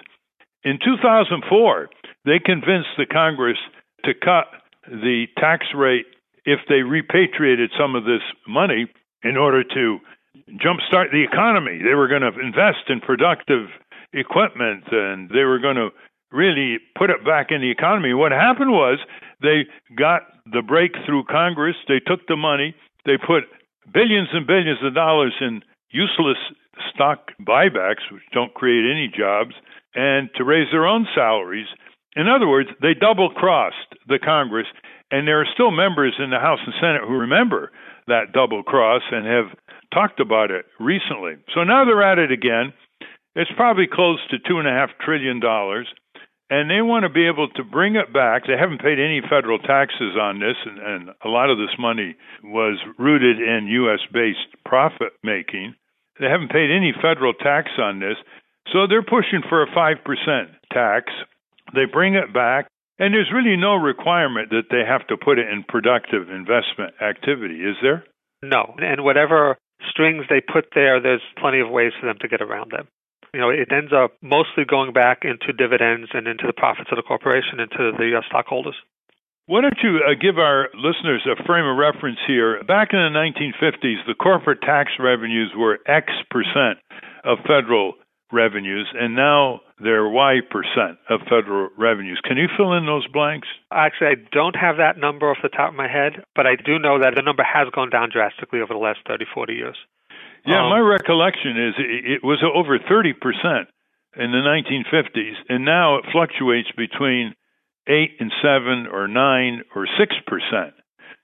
In 2004, they convinced the Congress to cut the tax rate if they repatriated some of this money in order to jumpstart the economy. They were going to invest in productive equipment and they were going to really put it back in the economy. What happened was they got the break through Congress, they took the money, they put billions and billions of dollars in useless stock buybacks, which don't create any jobs, and to raise their own salaries. In other words, they double crossed the Congress, and there are still members in the House and Senate who remember that double cross and have talked about it recently. So now they're at it again. It's probably close to two and a half trillion dollars, and they want to be able to bring it back. They haven't paid any federal taxes on this, and, and a lot of this money was rooted in U.S. based profit making. They haven't paid any federal tax on this, so they're pushing for a 5% tax. They bring it back, and there's really no requirement that they have to put it in productive investment activity, is there? No. And whatever strings they put there, there's plenty of ways for them to get around them. You know, it ends up mostly going back into dividends and into the profits of the corporation, into the uh, stockholders. Why don't you uh, give our listeners a frame of reference here? Back in the 1950s, the corporate tax revenues were X percent of federal revenues, and now they're Y percent of federal revenues. Can you fill in those blanks? Actually, I don't have that number off the top of my head, but I do know that the number has gone down drastically over the last 30, 40 years. Yeah, Um, my recollection is it, it was over 30% in the 1950s, and now it fluctuates between 8 and 7 or 9 or 6%,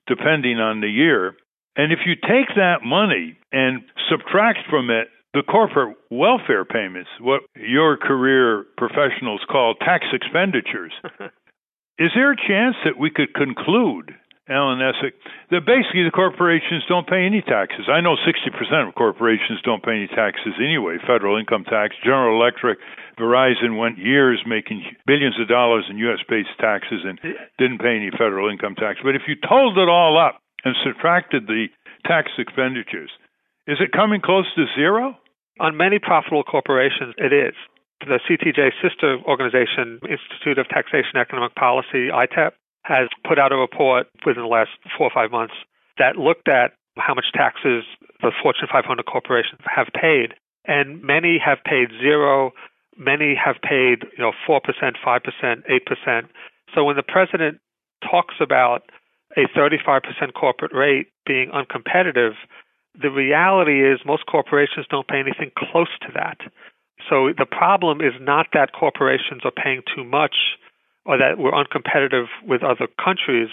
depending on the year. And if you take that money and subtract from it the corporate welfare payments, what your career professionals call tax expenditures, is there a chance that we could conclude, Alan Essig, that basically the corporations don't pay any taxes? I know 60% of corporations don't pay any taxes anyway, federal income tax. General Electric, Verizon went years making billions of dollars in U.S. based taxes and didn't pay any federal income tax. But if you totaled it all up and subtracted the tax expenditures, is it coming close to zero? On many profitable corporations, it is. The CTJ sister organization, Institute of Taxation Economic Policy, ITEP, has put out a report within the last four or five months that looked at how much taxes the Fortune 500 corporations have paid, and many have paid zero. Many have paid, you know, four percent, five percent, eight percent. So when the president talks about a 35% corporate rate being uncompetitive, the reality is most corporations don't pay anything close to that. So the problem is not that corporations are paying too much or that we're uncompetitive with other countries.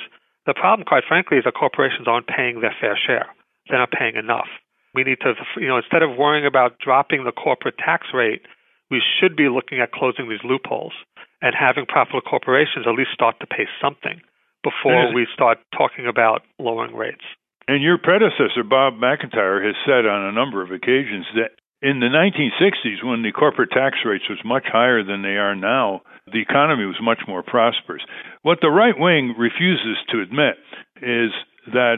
The problem, quite frankly, is that corporations aren't paying their fair share. They're not paying enough. We need to, you know, instead of worrying about dropping the corporate tax rate, we should be looking at closing these loopholes and having profitable corporations at least start to pay something before we start talking about lowering rates. And your predecessor, Bob McIntyre, has said on a number of occasions that in the 1960s, when the corporate tax rates was much higher than they are now, the economy was much more prosperous. What the right wing refuses to admit is that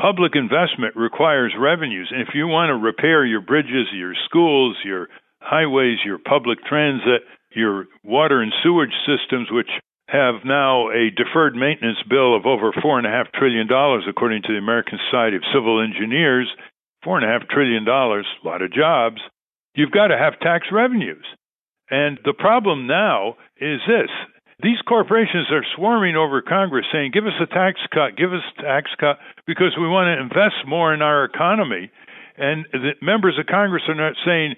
public investment requires revenues. And if you want to repair your bridges, your schools, your highways, your public transit, your water and sewage systems, which have now a deferred maintenance bill of over four and a half trillion dollars, according to the American Society of Civil Engineers. Four and a half trillion dollars, a lot of jobs. You've got to have tax revenues. And the problem now is this these corporations are swarming over Congress saying, give us a tax cut, give us a tax cut, because we want to invest more in our economy. And the members of Congress are not saying,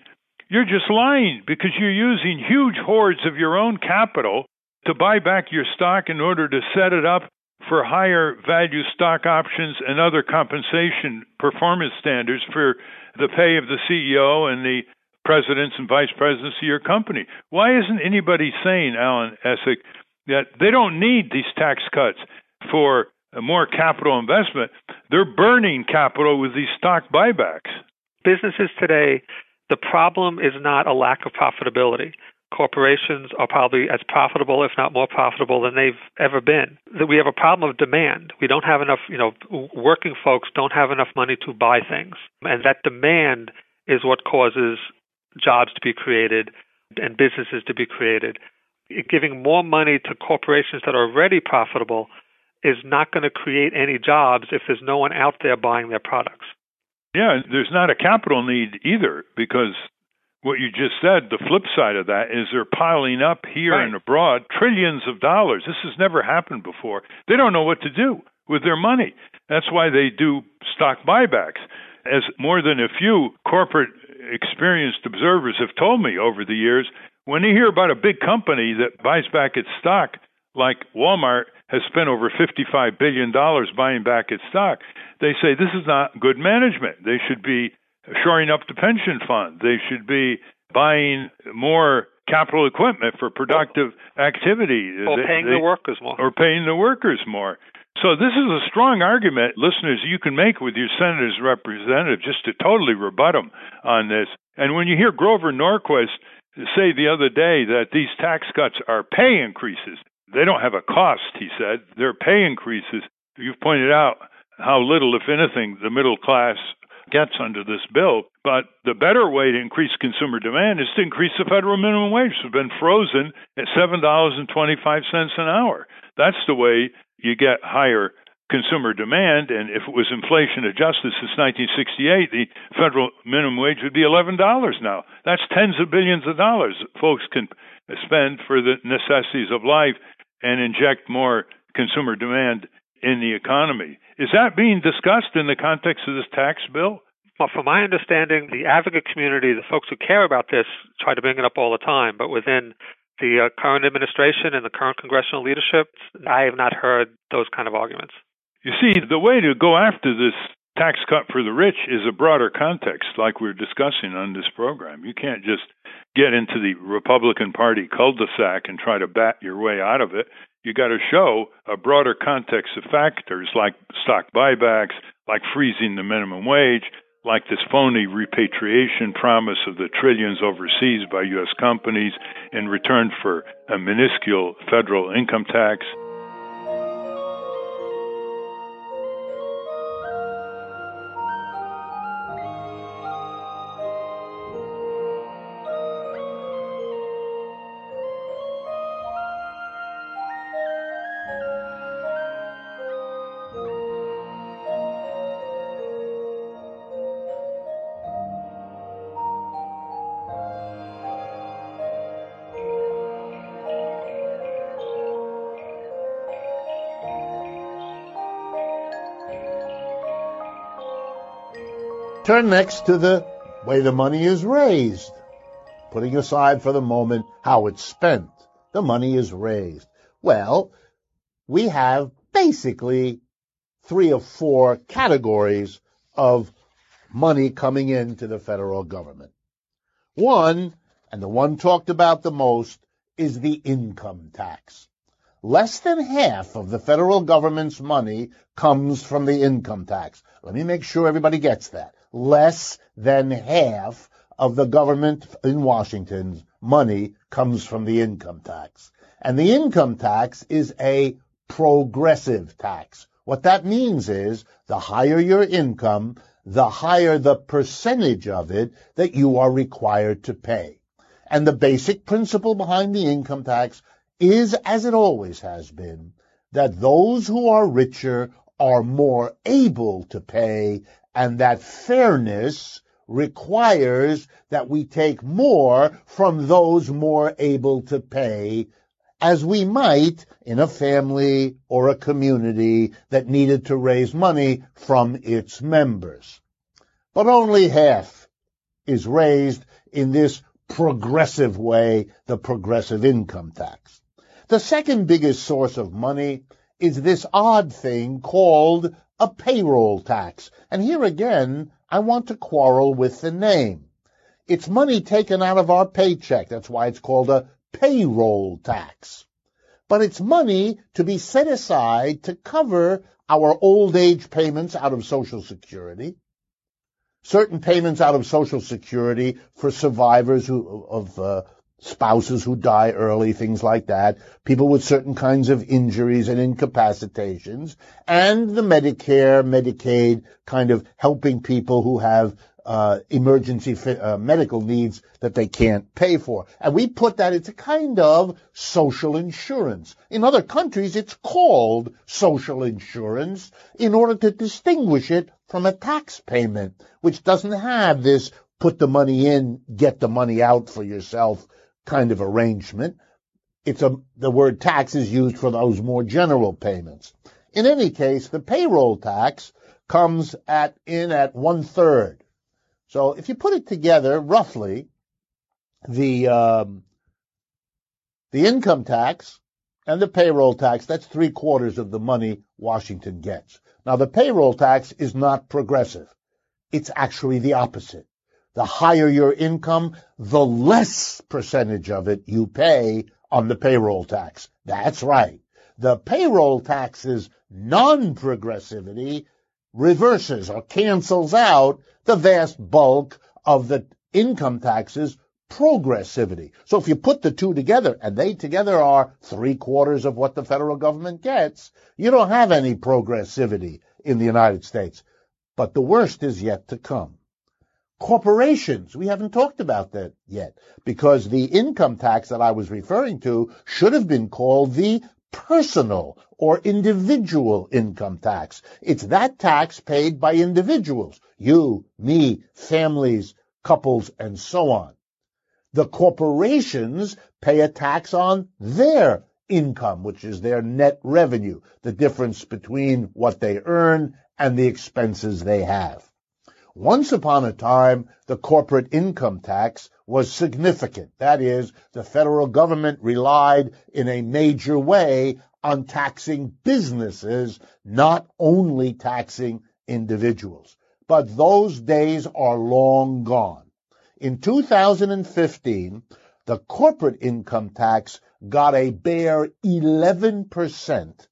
you're just lying because you're using huge hordes of your own capital to buy back your stock in order to set it up for higher value stock options and other compensation performance standards for the pay of the CEO and the presidents and vice presidents of your company. Why isn't anybody saying, Alan Essig, that they don't need these tax cuts for more capital investment? They're burning capital with these stock buybacks. Businesses today, the problem is not a lack of profitability. Corporations are probably as profitable, if not more profitable, than they've ever been. That we have a problem of demand. We don't have enough, you know, working folks don't have enough money to buy things. And that demand is what causes jobs to be created and businesses to be created. Giving more money to corporations that are already profitable is not going to create any jobs if there's no one out there buying their products. Yeah, there's not a capital need either because what you just said, the flip side of that is they're piling up here right. and abroad trillions of dollars. This has never happened before. They don't know what to do with their money. That's why they do stock buybacks. As more than a few corporate experienced observers have told me over the years, when you hear about a big company that buys back its stock, like Walmart has spent over $55 billion buying back its stock, they say this is not good management. They should be shoring up the pension fund. They should be buying more capital equipment for productive activity. Or paying they, the workers more. Or paying the workers more. So this is a strong argument, listeners, you can make with your senator's representative just to totally rebut them on this. And when you hear Grover Norquist say the other day that these tax cuts are pay increases, they don't have a cost, he said. They're pay increases. You've pointed out how little, if anything, the middle class gets under this bill. But the better way to increase consumer demand is to increase the federal minimum wage. It's been frozen at $7.25 an hour. That's the way you get higher consumer demand. And if it was inflation adjusted since 1968, the federal minimum wage would be $11 now. That's tens of billions of dollars folks can spend for the necessities of life and inject more consumer demand in the economy. Is that being discussed in the context of this tax bill? Well, from my understanding, the advocate community, the folks who care about this, try to bring it up all the time. But within the uh, current administration and the current congressional leadership, I have not heard those kind of arguments. You see, the way to go after this tax cut for the rich is a broader context, like we're discussing on this program. You can't just get into the Republican Party cul de sac and try to bat your way out of it you got to show a broader context of factors like stock buybacks, like freezing the minimum wage, like this phony repatriation promise of the trillions overseas by U.S. companies in return for a minuscule federal income tax. Turn next to the way the money is raised. Putting aside for the moment how it's spent, the money is raised. Well, we have basically three or four categories of money coming into the federal government. One, and the one talked about the most, is the income tax. Less than half of the federal government's money comes from the income tax. Let me make sure everybody gets that less than half of the government in Washington's money comes from the income tax. And the income tax is a progressive tax. What that means is the higher your income, the higher the percentage of it that you are required to pay. And the basic principle behind the income tax is, as it always has been, that those who are richer are more able to pay and that fairness requires that we take more from those more able to pay as we might in a family or a community that needed to raise money from its members. But only half is raised in this progressive way, the progressive income tax. The second biggest source of money is this odd thing called a payroll tax. And here again, I want to quarrel with the name. It's money taken out of our paycheck. That's why it's called a payroll tax. But it's money to be set aside to cover our old age payments out of Social Security, certain payments out of Social Security for survivors who, of uh, spouses who die early, things like that, people with certain kinds of injuries and incapacitations, and the Medicare, Medicaid kind of helping people who have uh, emergency uh, medical needs that they can't pay for. And we put that it's a kind of social insurance. In other countries, it's called social insurance in order to distinguish it from a tax payment, which doesn't have this put the money in, get the money out for yourself kind of arrangement. It's a, the word tax is used for those more general payments. In any case, the payroll tax comes at, in at one third so if you put it together, roughly, the um, the income tax and the payroll tax, that's three quarters of the money Washington gets. Now the payroll tax is not progressive. It's actually the opposite. The higher your income, the less percentage of it you pay on the payroll tax. That's right. The payroll tax's non-progressivity reverses or cancels out the vast bulk of the income taxes progressivity. So if you put the two together, and they together are three quarters of what the federal government gets, you don't have any progressivity in the United States. But the worst is yet to come. Corporations, we haven't talked about that yet, because the income tax that I was referring to should have been called the personal or individual income tax. It's that tax paid by individuals, you, me, families, couples, and so on. The corporations pay a tax on their income, which is their net revenue, the difference between what they earn and the expenses they have. Once upon a time, the corporate income tax was significant. That is, the federal government relied in a major way on taxing businesses, not only taxing individuals. But those days are long gone. In 2015, the corporate income tax got a bare 11%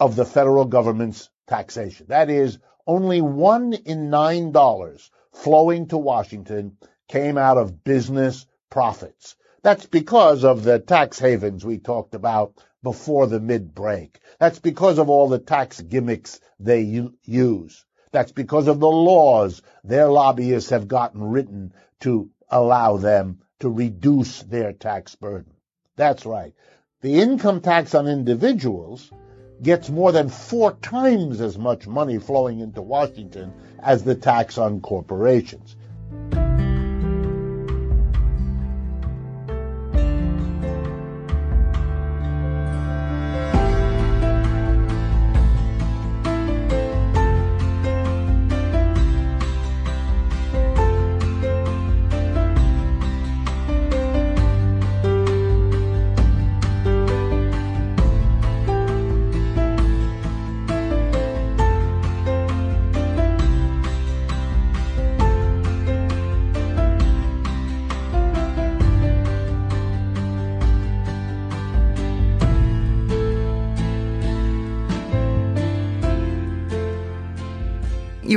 of the federal government's taxation. That is only one in nine dollars flowing to Washington came out of business profits. That's because of the tax havens we talked about before the mid break. That's because of all the tax gimmicks they use. That's because of the laws their lobbyists have gotten written to allow them to reduce their tax burden. That's right. The income tax on individuals gets more than four times as much money flowing into Washington as the tax on corporations.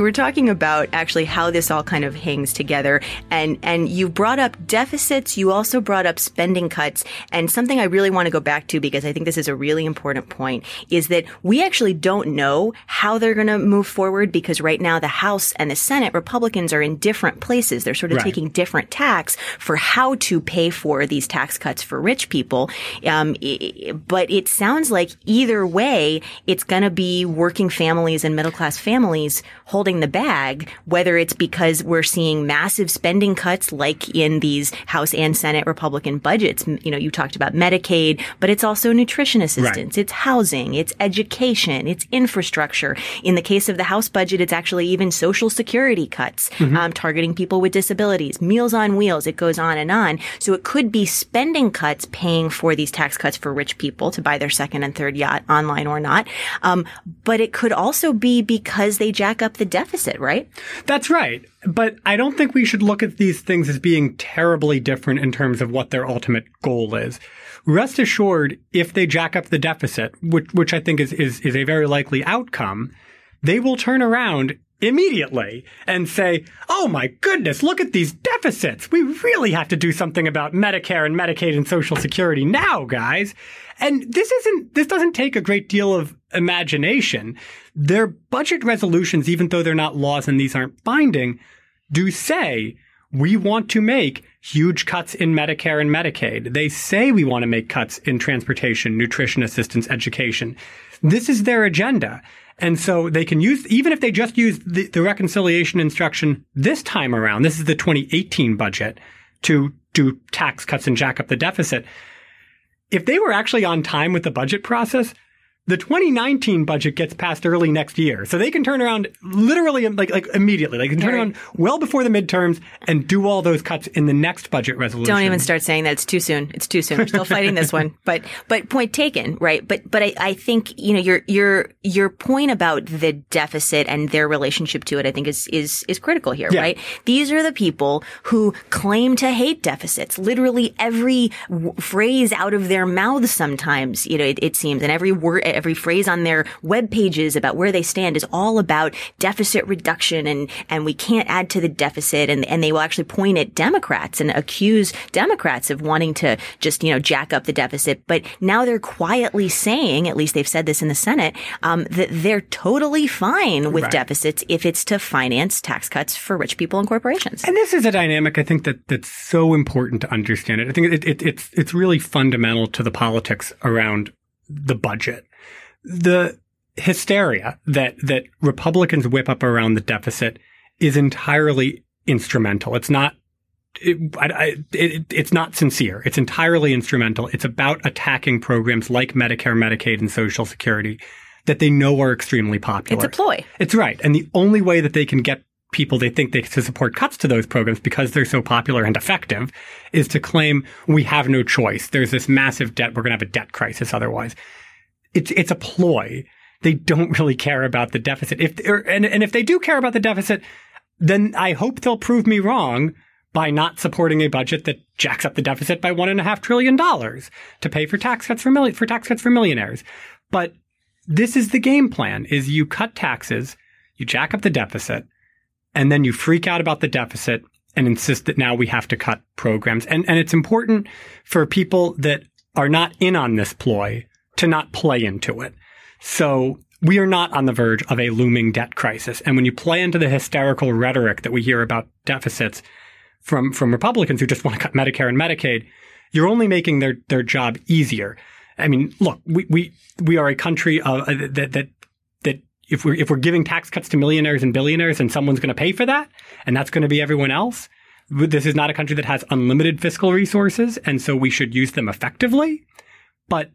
You were talking about actually how this all kind of hangs together and and you brought up deficits you also brought up spending cuts and something I really want to go back to because I think this is a really important point is that we actually don't know how they're going to move forward because right now the House and the Senate Republicans are in different places they're sort of right. taking different tacks for how to pay for these tax cuts for rich people um, but it sounds like either way it's going to be working families and middle class families holding the bag, whether it's because we're seeing massive spending cuts like in these House and Senate Republican budgets. You know, you talked about Medicaid, but it's also nutrition assistance. Right. It's housing. It's education. It's infrastructure. In the case of the House budget, it's actually even social security cuts, mm-hmm. um, targeting people with disabilities, meals on wheels. It goes on and on. So it could be spending cuts paying for these tax cuts for rich people to buy their second and third yacht online or not. Um, but it could also be because they jack up the deficit, right? That's right. But I don't think we should look at these things as being terribly different in terms of what their ultimate goal is. Rest assured, if they jack up the deficit, which, which I think is, is, is a very likely outcome, they will turn around immediately and say, oh my goodness, look at these deficits. We really have to do something about Medicare and Medicaid and Social Security now, guys. And this isn't, this doesn't take a great deal of imagination. Their budget resolutions, even though they're not laws and these aren't binding, do say we want to make huge cuts in Medicare and Medicaid. They say we want to make cuts in transportation, nutrition assistance, education. This is their agenda. And so they can use, even if they just use the, the reconciliation instruction this time around, this is the 2018 budget to do tax cuts and jack up the deficit. If they were actually on time with the budget process, the 2019 budget gets passed early next year, so they can turn around literally like like immediately. They can turn around well before the midterms and do all those cuts in the next budget resolution. Don't even start saying that. It's too soon. It's too soon. We're still fighting this one. But but point taken, right? But but I, I think you know your your your point about the deficit and their relationship to it, I think is is is critical here, Yeah. right? These are the people who claim to hate deficits. Literally every w- phrase out of their mouths sometimes, you know, it, it seems, and every word, every phrase on their web pages about where they stand is all about deficit reduction and, and we can't add to the deficit. And, and they will actually point at Democrats and accuse Democrats of wanting to just, you know, jack up the deficit. But now they're quietly saying, at least they've said this in the Senate, um, that they're totally fine with Right. deficits if it's to finance tax cuts for rich people and corporations. And this is a dynamic I think that that's so important to understand it. I think it, it, it's it's really fundamental to the politics around the budget. The hysteria that that Republicans whip up around the deficit is entirely instrumental. It's not. It, I, it, it's not sincere. It's entirely instrumental. It's about attacking programs like Medicare, Medicaid, and Social Security that they know are extremely popular. It's a ploy. It's right. And the only way that they can get people they think they to support cuts to those programs because they're so popular and effective is to claim we have no choice. There's this massive debt. We're going to have a debt crisis otherwise. It's, it's a ploy. They don't really care about the deficit. If, or, and, and if they do care about the deficit, then I hope they'll prove me wrong by not supporting a budget that jacks up the deficit by one and a half trillion dollars to pay for tax cuts for million, for tax cuts for millionaires. But this is the game plan is you cut taxes, you jack up the deficit, and then you freak out about the deficit and insist that now we have to cut programs. And, and it's important for people that are not in on this ploy to not play into it. So we are not on the verge of a looming debt crisis. And when you play into the hysterical rhetoric that we hear about deficits from, from Republicans who just want to cut Medicare and Medicaid, you're only making their, their job easier. I mean, look, we, we, we are a country of, uh, that, that, that if we're, if we're giving tax cuts to millionaires and billionaires and someone's going to pay for that, and that's going to be everyone else, this is not a country that has unlimited fiscal resources, and so we should use them effectively. But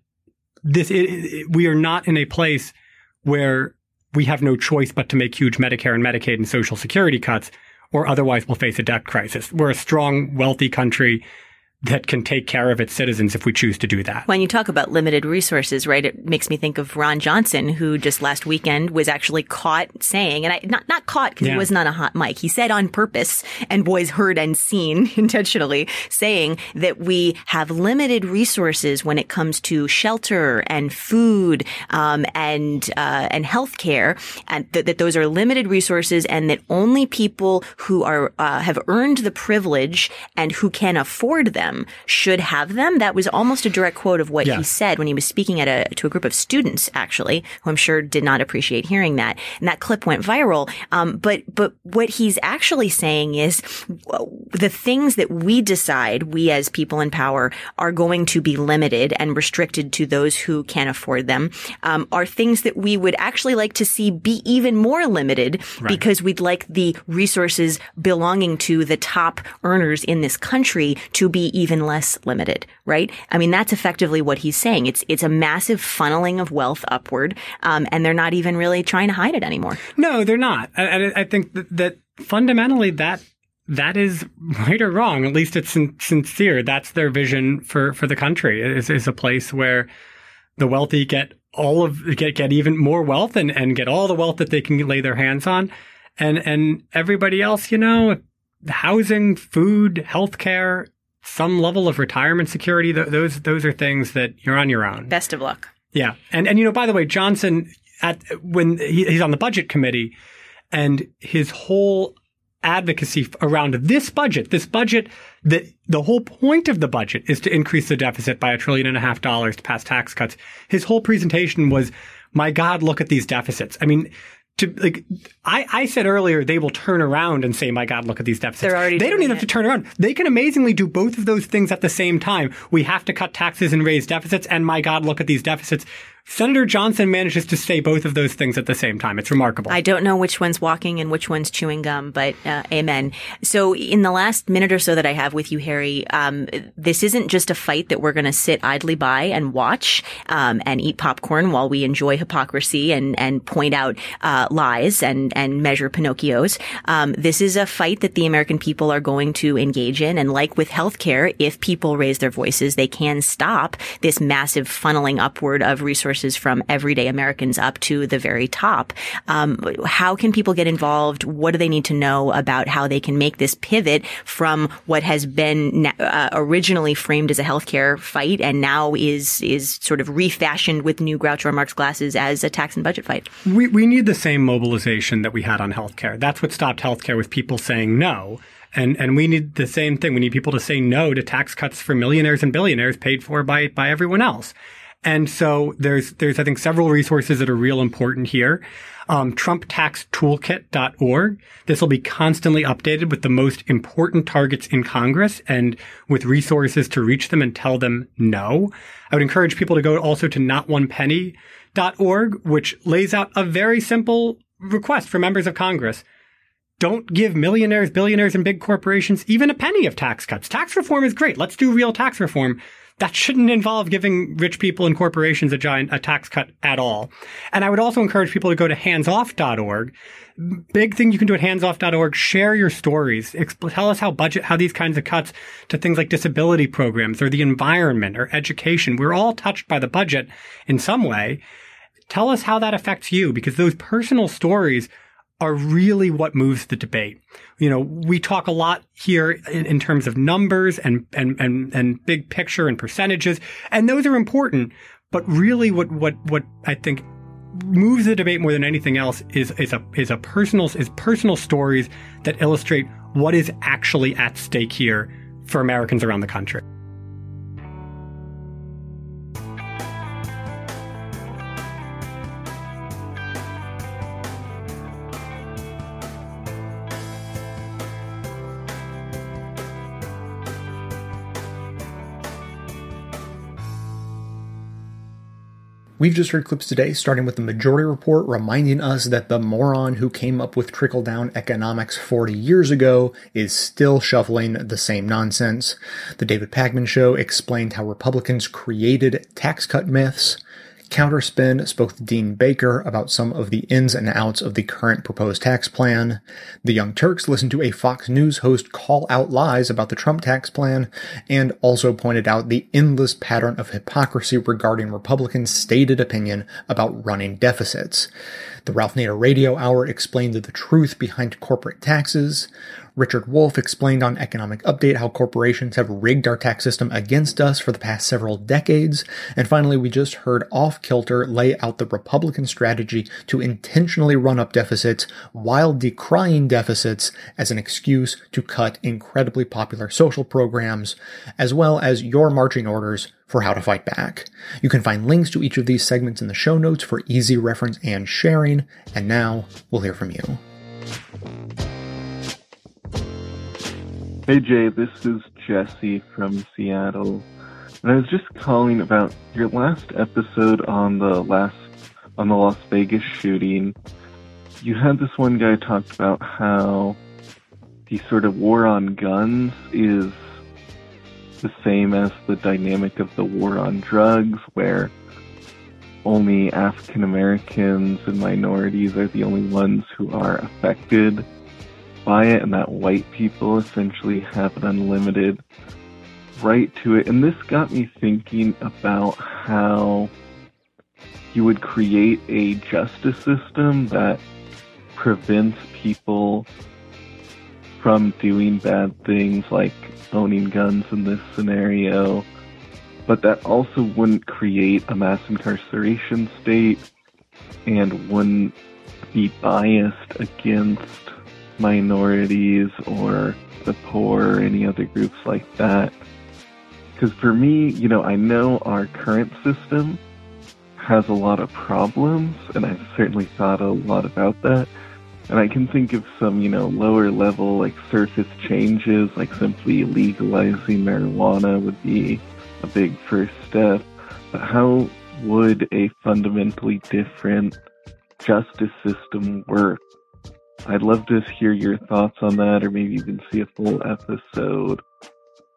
this, it, it, we are not in a place where we have no choice but to make huge Medicare and Medicaid and Social Security cuts, or otherwise we'll face a debt crisis. We're a strong, wealthy country that can take care of its citizens if we choose to do that. When you talk about limited resources, right, it makes me think of Ron Johnson, who just last weekend was actually caught saying, and I not not caught because Yeah. he wasn't on a hot mic. He said on purpose, and boys heard and seen intentionally, saying that we have limited resources when it comes to shelter and food um, and uh, and healthcare, and th- that those are limited resources, and that only people who are uh, have earned the privilege and who can afford them should have them. That was almost a direct quote of what he said when he was speaking at a to a group of students, actually, who I'm sure did not appreciate hearing that. And that clip went viral. Um, but but what he's actually saying is the things that we decide, we as people in power, are going to be limited and restricted to those who can afford them, um, are things that we would actually like to see be even more limited Right. because we'd like the resources belonging to the top earners in this country to be even less limited, right? I mean, that's effectively what he's saying. It's it's a massive funneling of wealth upward, um, and they're not even really trying to hide it anymore. No, they're not. I, I think that, that fundamentally that that is right or wrong. At least it's sin- sincere. That's their vision for for the country. Is is a place where the wealthy get all of get get even more wealth and and get all the wealth that they can lay their hands on, and and everybody else, you know, housing, food, healthcare, some level of retirement security. Th- those those are things that you're on your own. Best of luck. Yeah, and and you know, by the way, Johnson at when he, he's on the budget committee, And his whole advocacy around this budget, this budget that the whole point of the budget is to increase the deficit by a trillion and a half dollars to pass tax cuts. His whole presentation was, my God, look at these deficits. I mean, to like I, I said earlier they will turn around and say my god look at these deficits. They're already they don't even have to turn around. They can amazingly do both of those things at the same time. We have to cut taxes and raise deficits and my god look at these deficits Senator Johnson manages to say both of those things at the same time. It's remarkable. I don't know which one's walking and which one's chewing gum, but uh, amen. So, in the last minute or so that I have with you, Harry, um, this isn't just a fight that we're going to sit idly by and watch um, and eat popcorn while we enjoy hypocrisy and and point out uh, lies and and measure Pinocchios. Um, this is a fight that the American people are going to engage in, and like with healthcare, if people raise their voices, they can stop this massive funneling upward of resources from everyday Americans up to the very top. Um, how can people get involved? What do they need to know about how they can make this pivot from what has been uh, originally framed as a healthcare fight and now is is sort of refashioned with new Groucho Marx glasses as a tax and budget fight? We we need the same mobilization that we had on healthcare. That's what stopped healthcare with people saying no. And and we need the same thing. We need people to say no to tax cuts for millionaires and billionaires paid for by by everyone else. And so there's, there's, I think, several resources that are real important here. Um, TrumpTaxToolkit.org. This will be constantly updated with the most important targets in Congress and with resources to reach them and tell them no. I would encourage people to go also to NotOnePenny.org, which lays out a very simple request for members of Congress. Don't give millionaires, billionaires, and big corporations even a penny of tax cuts. Tax reform is great. Let's do real tax reform that shouldn't involve giving rich people and corporations a giant a tax cut at all. And I would also encourage people to go to handsoff.org. Big thing you can do at handsoff.org, share your stories. Expl- tell us how budget, how these kinds of cuts to things like disability programs or the environment or education. We're all touched by the budget in some way. Tell us how that affects you because those personal stories are really what moves the debate. You know, we talk a lot here in, in, terms of numbers and, and, and, and big picture and percentages, and those are important. But really what, what, what I think moves the debate more than anything else is, is a, is a personal, is personal stories that illustrate what is actually at stake here for Americans around the country. We've just heard clips today, starting with the Majority Report reminding us that the moron who came up with trickle down economics 40 years ago is still shuffling the same nonsense. The David Pakman Show explained how Republicans created tax cut myths. Counterspin spoke to Dean Baker about some of the ins and outs of the current proposed tax plan. The Young Turks listened to a Fox News host call out lies about the Trump tax plan and also pointed out the endless pattern of hypocrisy regarding Republicans' stated opinion about running deficits. The Ralph Nader Radio Hour explained the truth behind corporate taxes. Richard Wolff explained on Economic Update how corporations have rigged our tax system against us for the past several decades. And finally, we just heard Off Kilter lay out the Republican strategy to intentionally run up deficits while decrying deficits as an excuse to cut incredibly popular social programs, as well as your marching orders for how to fight back. You can find links to each of these segments in the show notes for easy reference and sharing. And now we'll hear from you. Hey Jay, this is Jesse from Seattle. And I was just calling about your last episode on the last on the Las Vegas shooting. You had this one guy talked about how the sort of war on guns is the same as the dynamic of the war on drugs, where only African Americans and minorities are the only ones who are affected by it and that white people essentially have an unlimited right to it. And this got me thinking about how you would create a justice system that prevents people from doing bad things like owning guns in this scenario, but that also wouldn't create a mass incarceration state and wouldn't be biased against minorities or the poor or any other groups like that. Because for me, you know, I know our current system has a lot of problems, and I've certainly thought a lot about that. And I can think of some, you know, lower level, like surface changes, like simply legalizing marijuana would be a big first step. But how would a fundamentally different justice system work? I'd love to hear your thoughts on that, or maybe even see a full episode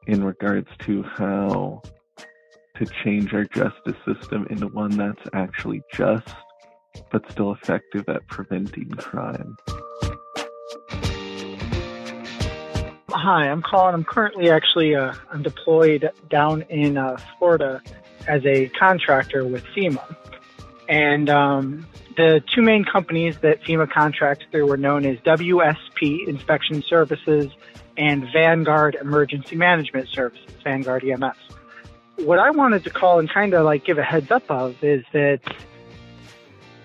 in regards to how to change our justice system into one that's actually just, but still effective at preventing crime. Hi, I'm Colin. I'm currently actually uh, I'm deployed down in uh, Florida as a contractor with FEMA, and um, the two main companies that FEMA contracts through were known as WSP Inspection Services and Vanguard Emergency Management Services, Vanguard EMS. What I wanted to call and kind of like give a heads up of is that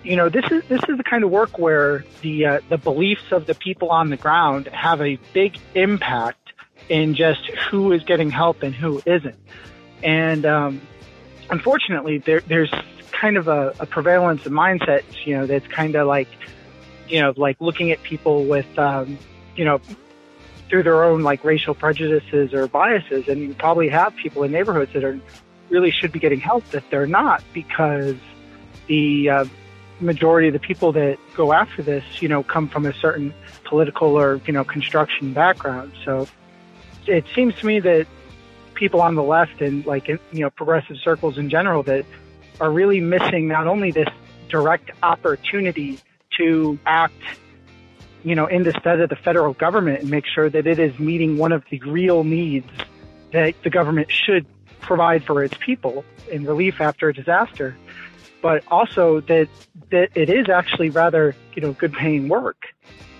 you know this is this is the kind of work where the uh, the beliefs of the people on the ground have a big impact in just who is getting help and who isn't. And um, unfortunately, there, there's kind of a, a prevalence of mindset, you know, that's kind of like, you know, like looking at people with, um, you know, through their own like racial prejudices or biases. And you probably have people in neighborhoods that are really should be getting help that they're not because the uh, majority of the people that go after this, you know, come from a certain political or, you know, construction background. So it seems to me that people on the left and like, you know, progressive circles in general that are really missing not only this direct opportunity to act, you know, in the stead of the federal government and make sure that it is meeting one of the real needs that the government should provide for its people in relief after a disaster, but also that that it is actually rather, you know, good paying work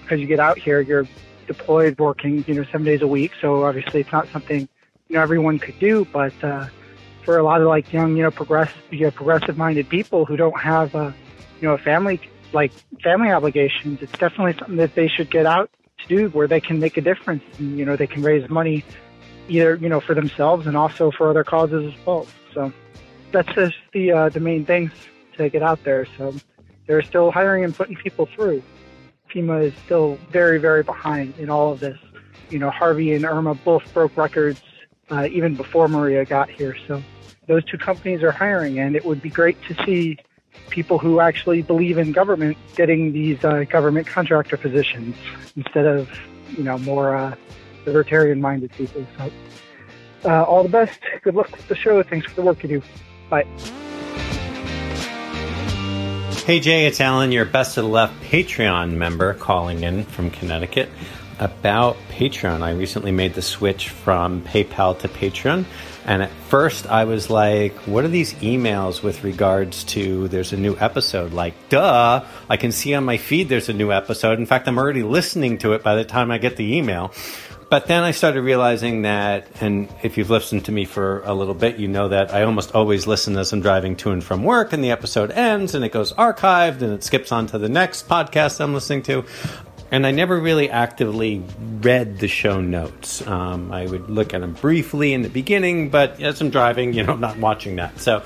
because you get out here, you're deployed working, you know, seven days a week. So obviously it's not something, you know, everyone could do, but, uh, for a lot of like young, you know, progressive, you know, progressive minded people who don't have a, you know, a family, like family obligations, it's definitely something that they should get out to do where they can make a difference and, you know, they can raise money either, you know, for themselves and also for other causes as well. So that's just the, uh, the main things to get out there. So they're still hiring and putting people through. FEMA is still very, very behind in all of this. You know, Harvey and Irma both broke records uh, even before Maria got here. So those two companies are hiring, and it would be great to see people who actually believe in government getting these uh, government contractor positions instead of you know more uh, libertarian-minded people. So, uh, all the best. Good luck with the show. Thanks for the work you do. Bye. Hey Jay, it's Alan, your Best of the Left Patreon member, calling in from Connecticut about Patreon. I recently made the switch from PayPal to Patreon. And at first, I was like, what are these emails with regards to there's a new episode? Like, duh, I can see on my feed there's a new episode. In fact, I'm already listening to it by the time I get the email. But then I started realizing that, and if you've listened to me for a little bit, you know that I almost always listen as I'm driving to and from work, and the episode ends and it goes archived and it skips on to the next podcast I'm listening to and I never really actively read the show notes. Um, I would look at them briefly in the beginning, but as I'm driving, you know, I'm not watching that. So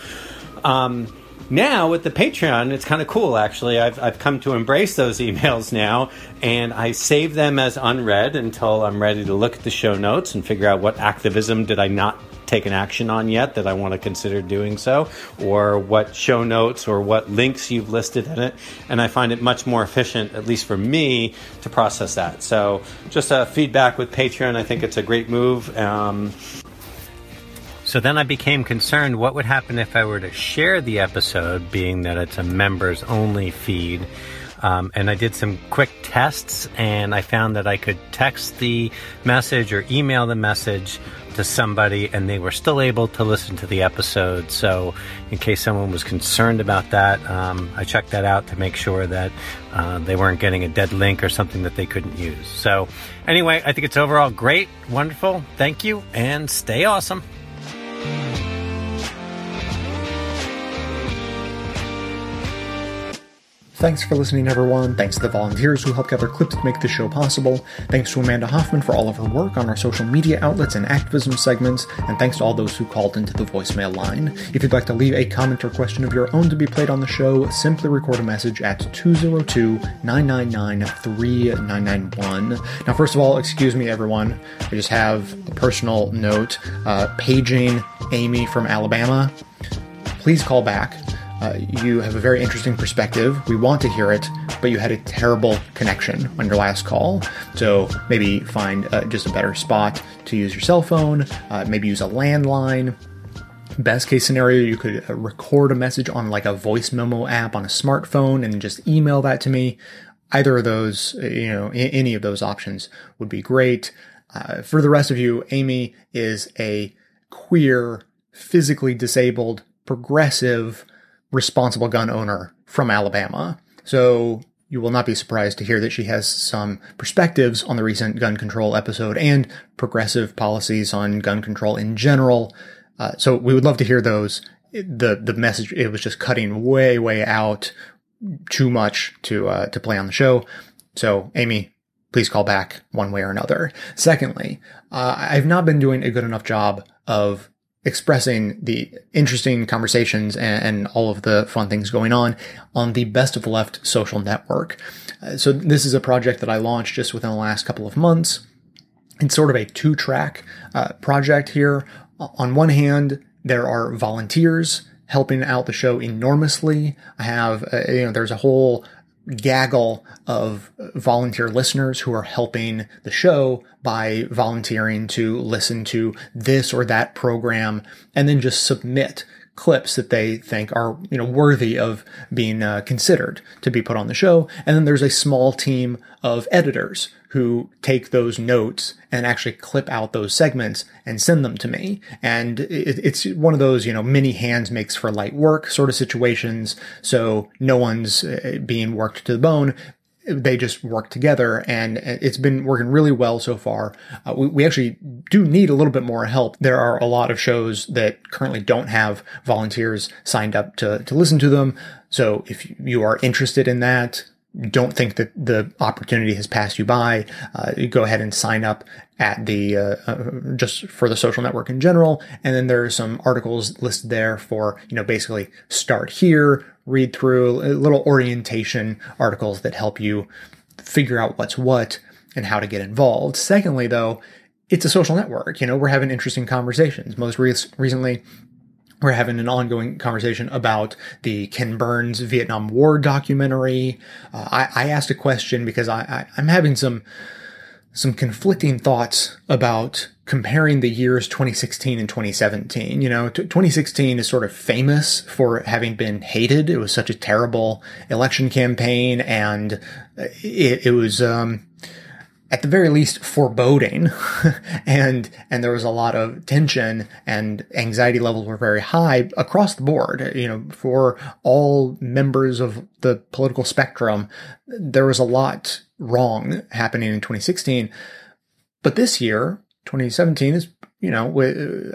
um, now with the Patreon, it's kind of cool actually. I've, I've come to embrace those emails now, and I save them as unread until I'm ready to look at the show notes and figure out what activism did I not take an action on yet that I want to consider doing so, or what show notes or what links you've listed in it. And I find it much more efficient, at least for me, to process that. So just a feedback with Patreon. I think it's a great move. Um, so then I became concerned what would happen if I were to share the episode, being that it's a members only feed. Um, and I did some quick tests, and I found that I could text the message or email the message to somebody and they were still able to listen to the episode. So, in case someone was concerned about that, um, I checked that out to make sure that uh, they weren't getting a dead link or something that they couldn't use. So, anyway, I think it's overall great, wonderful. Thank you, and stay awesome. Thanks for listening, everyone. Thanks to the volunteers who helped gather clips to make this show possible. Thanks to Amanda Hoffman for all of her work on our social media outlets and activism segments. And thanks to all those who called into the voicemail line. If you'd like to leave a comment or question of your own to be played on the show, simply record a message at 202 999 3991. Now, first of all, excuse me, everyone. I just have a personal note. Uh, paging Amy from Alabama. Please call back. Uh, you have a very interesting perspective. We want to hear it, but you had a terrible connection on your last call. So maybe find uh, just a better spot to use your cell phone, uh, maybe use a landline. Best case scenario, you could uh, record a message on like a voice memo app on a smartphone and just email that to me. Either of those, uh, you know, any of those options would be great. Uh, for the rest of you, Amy is a queer, physically disabled, progressive, responsible gun owner from Alabama. So you will not be surprised to hear that she has some perspectives on the recent gun control episode and progressive policies on gun control in general. Uh, so we would love to hear those. The the message it was just cutting way way out too much to uh, to play on the show. So Amy, please call back one way or another. Secondly, uh, I've not been doing a good enough job of expressing the interesting conversations and, and, all of the fun things going on on the Best of the Left social network. Uh, so this is a project that I launched just within the last couple of months. It's sort of a two track uh, project here. On one hand, there are volunteers helping out the show enormously. I have, uh, you know, there's a whole gaggle of volunteer listeners who are helping the show by volunteering to listen to this or that program and then just submit clips that they think are you know worthy of being uh, considered to be put on the show. And then there's a small team of editors who take those notes and actually clip out those segments and send them to me. And it, it's one of those you know many hands makes for light work sort of situations. So no one's uh, being worked to the bone they just work together and it's been working really well so far. Uh, we, we, actually do need a little bit more help. There are a lot of shows that currently don't have volunteers signed up to, to listen to them. So if you are interested in that, don't think that the opportunity has passed you by. Uh, go ahead and sign up at the uh, uh, just for the social network in general, and then there are some articles listed there for you know basically start here, read through little orientation articles that help you figure out what's what and how to get involved. Secondly, though, it's a social network. You know, we're having interesting conversations. Most re- recently, we're having an ongoing conversation about the Ken Burns Vietnam War documentary. Uh, I, I, asked a question because I, I, I'm having some some conflicting thoughts about comparing the years 2016 and 2017. You know, t- 2016 is sort of famous for having been hated. It was such a terrible election campaign, and it, it was. Um, at the very least foreboding and and there was a lot of tension and anxiety levels were very high across the board you know for all members of the political spectrum there was a lot wrong happening in 2016. But this year, 2017 is, you know,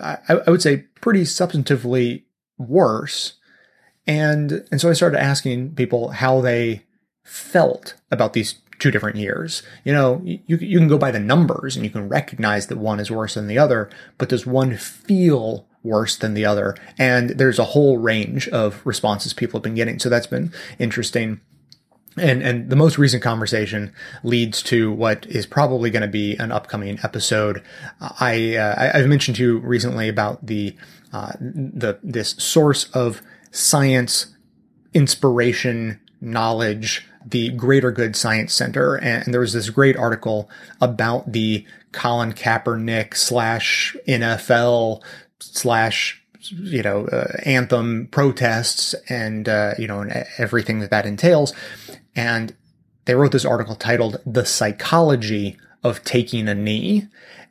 I, I would say pretty substantively worse. And, and so I started asking people how they felt about these two different years. You know, you, you can go by the numbers and you can recognize that one is worse than the other, but does one feel worse than the other? And there's a whole range of responses people have been getting. So that's been interesting and and the most recent conversation leads to what is probably going to be an upcoming episode. I uh, I've mentioned to you recently about the uh, the this source of science inspiration knowledge the Greater Good Science Center, and there was this great article about the Colin Kaepernick slash NFL slash you know uh, anthem protests and uh, you know and everything that that entails and they wrote this article titled The Psychology of Taking a Knee.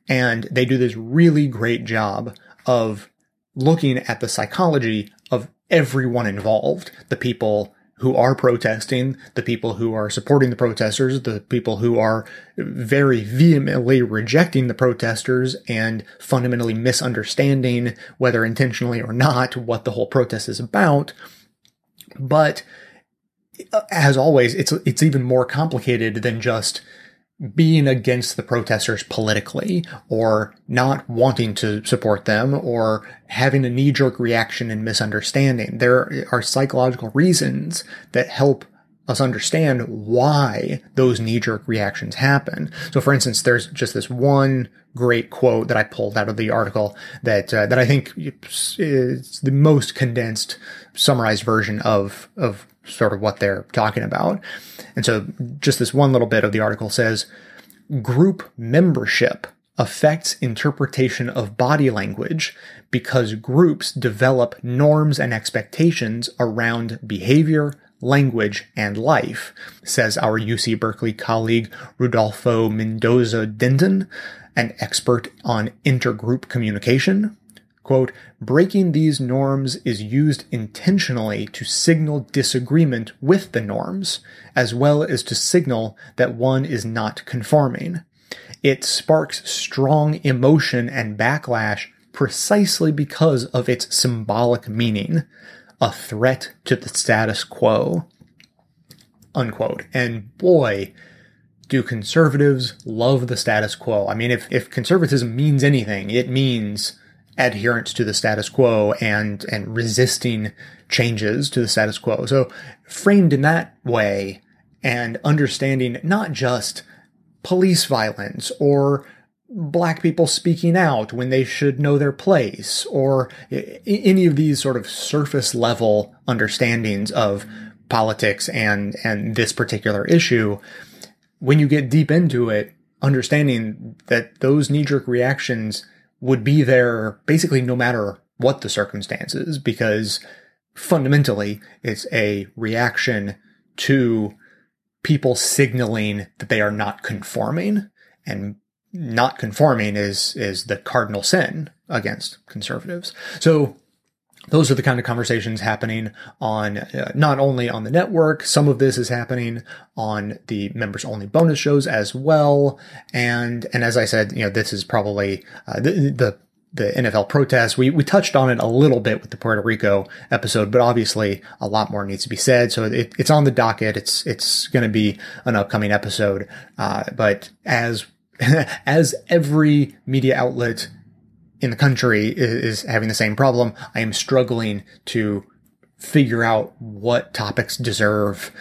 And they do this really great job of looking at the psychology of everyone involved, the people who are protesting, the people who are supporting the protesters, the people who are very vehemently rejecting the protesters and fundamentally misunderstanding, whether intentionally or not, what the whole protest is about. But uh, as always, it's it's even more complicated than just being against the protesters politically or not wanting to support them or having a knee jerk reaction and misunderstanding. There are psychological reasons that help us understand why those knee jerk reactions happen. So for instance, there's just this one great quote that I pulled out of the article that, uh, that I think is the most condensed summarized version of, of sort of what they're talking about. And so just this one little bit of the article says group membership affects interpretation of body language because groups develop norms and expectations around behavior, language, and life, says our UC Berkeley colleague Rodolfo Mendoza Denton, an expert on intergroup communication. Quote, breaking these norms is used intentionally to signal disagreement with the norms, as well as to signal that one is not conforming. It sparks strong emotion and backlash precisely because of its symbolic meaning, a threat to the status quo. Unquote. And boy, do conservatives love the status quo. I mean, if, if conservatism means anything, it means adherence to the status quo and and resisting changes to the status quo. So framed in that way and understanding not just police violence or black people speaking out when they should know their place or any of these sort of surface level understandings of politics and and this particular issue when you get deep into it understanding that those knee jerk reactions would be there basically no matter what the circumstances, because fundamentally it's a reaction to people signaling that they are not conforming and not conforming is is the cardinal sin against conservatives. So those are the kind of conversations happening on uh, not only on the network some of this is happening on the members only bonus shows as well and and as i said you know this is probably uh, the, the the NFL protests. We we touched on it a little bit with the Puerto Rico episode, but obviously a lot more needs to be said. So it, it's on the docket. It's it's going to be an upcoming episode. Uh, but as as every media outlet in the country is, having the same problem. I am struggling to figure out what topics deserve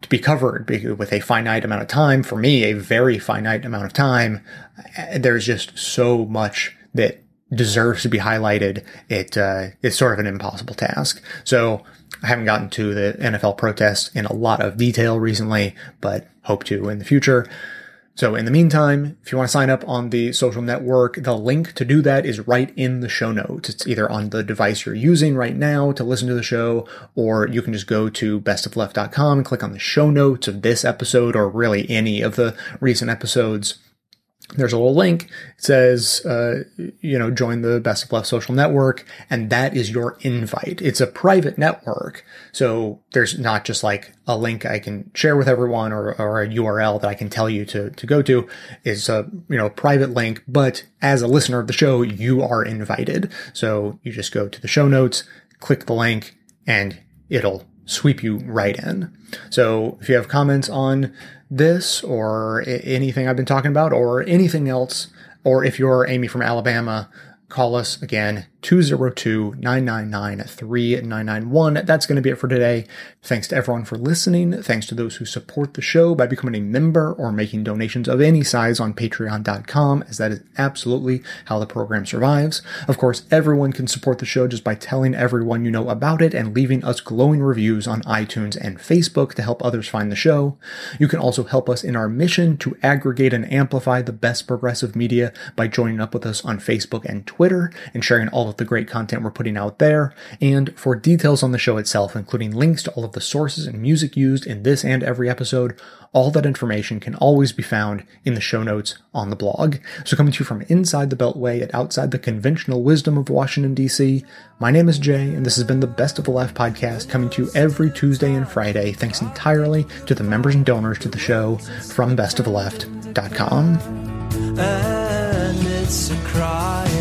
to be covered with a finite amount of time. For me, a very finite amount of time. There's just so much that deserves to be highlighted. It uh, it's sort of an impossible task. So I haven't gotten to the NFL protests in a lot of detail recently, but hope to in the future. So in the meantime, if you want to sign up on the social network, the link to do that is right in the show notes. It's either on the device you're using right now to listen to the show, or you can just go to bestofleft.com and click on the show notes of this episode or really any of the recent episodes there's a little link. It says, uh, you know, join the Best of Left social network, and that is your invite. It's a private network, so there's not just like a link I can share with everyone or, or a URL that I can tell you to to go to. It's a you know private link, but as a listener of the show, you are invited. So you just go to the show notes, click the link, and it'll sweep you right in. So if you have comments on this or anything I've been talking about or anything else, or if you're Amy from Alabama, call us again 202-999-3991 that's going to be it for today. Thanks to everyone for listening. Thanks to those who support the show by becoming a member or making donations of any size on patreon.com as that is absolutely how the program survives. Of course everyone can support the show just by telling everyone you know about it and leaving us glowing reviews on itunes and facebook to help others find the show. You can also help us in our mission to aggregate and amplify the best progressive media by joining up with us on facebook and twitter and sharing all the great content we're putting out there. And for details on the show itself, including links to all of the sources and music used in this and every episode, all that information can always be found in the show notes on the blog. So coming to you from inside the Beltway at outside the conventional wisdom of Washington, D.C., my name is Jay, and this has been the Best of the Left podcast coming to you every Tuesday and Friday, thanks entirely to the members and donors to the show from bestoftheleft.com. And it's a shame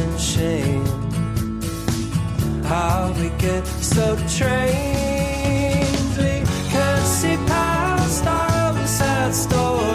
how we get so trained. We can't see past our sad stories.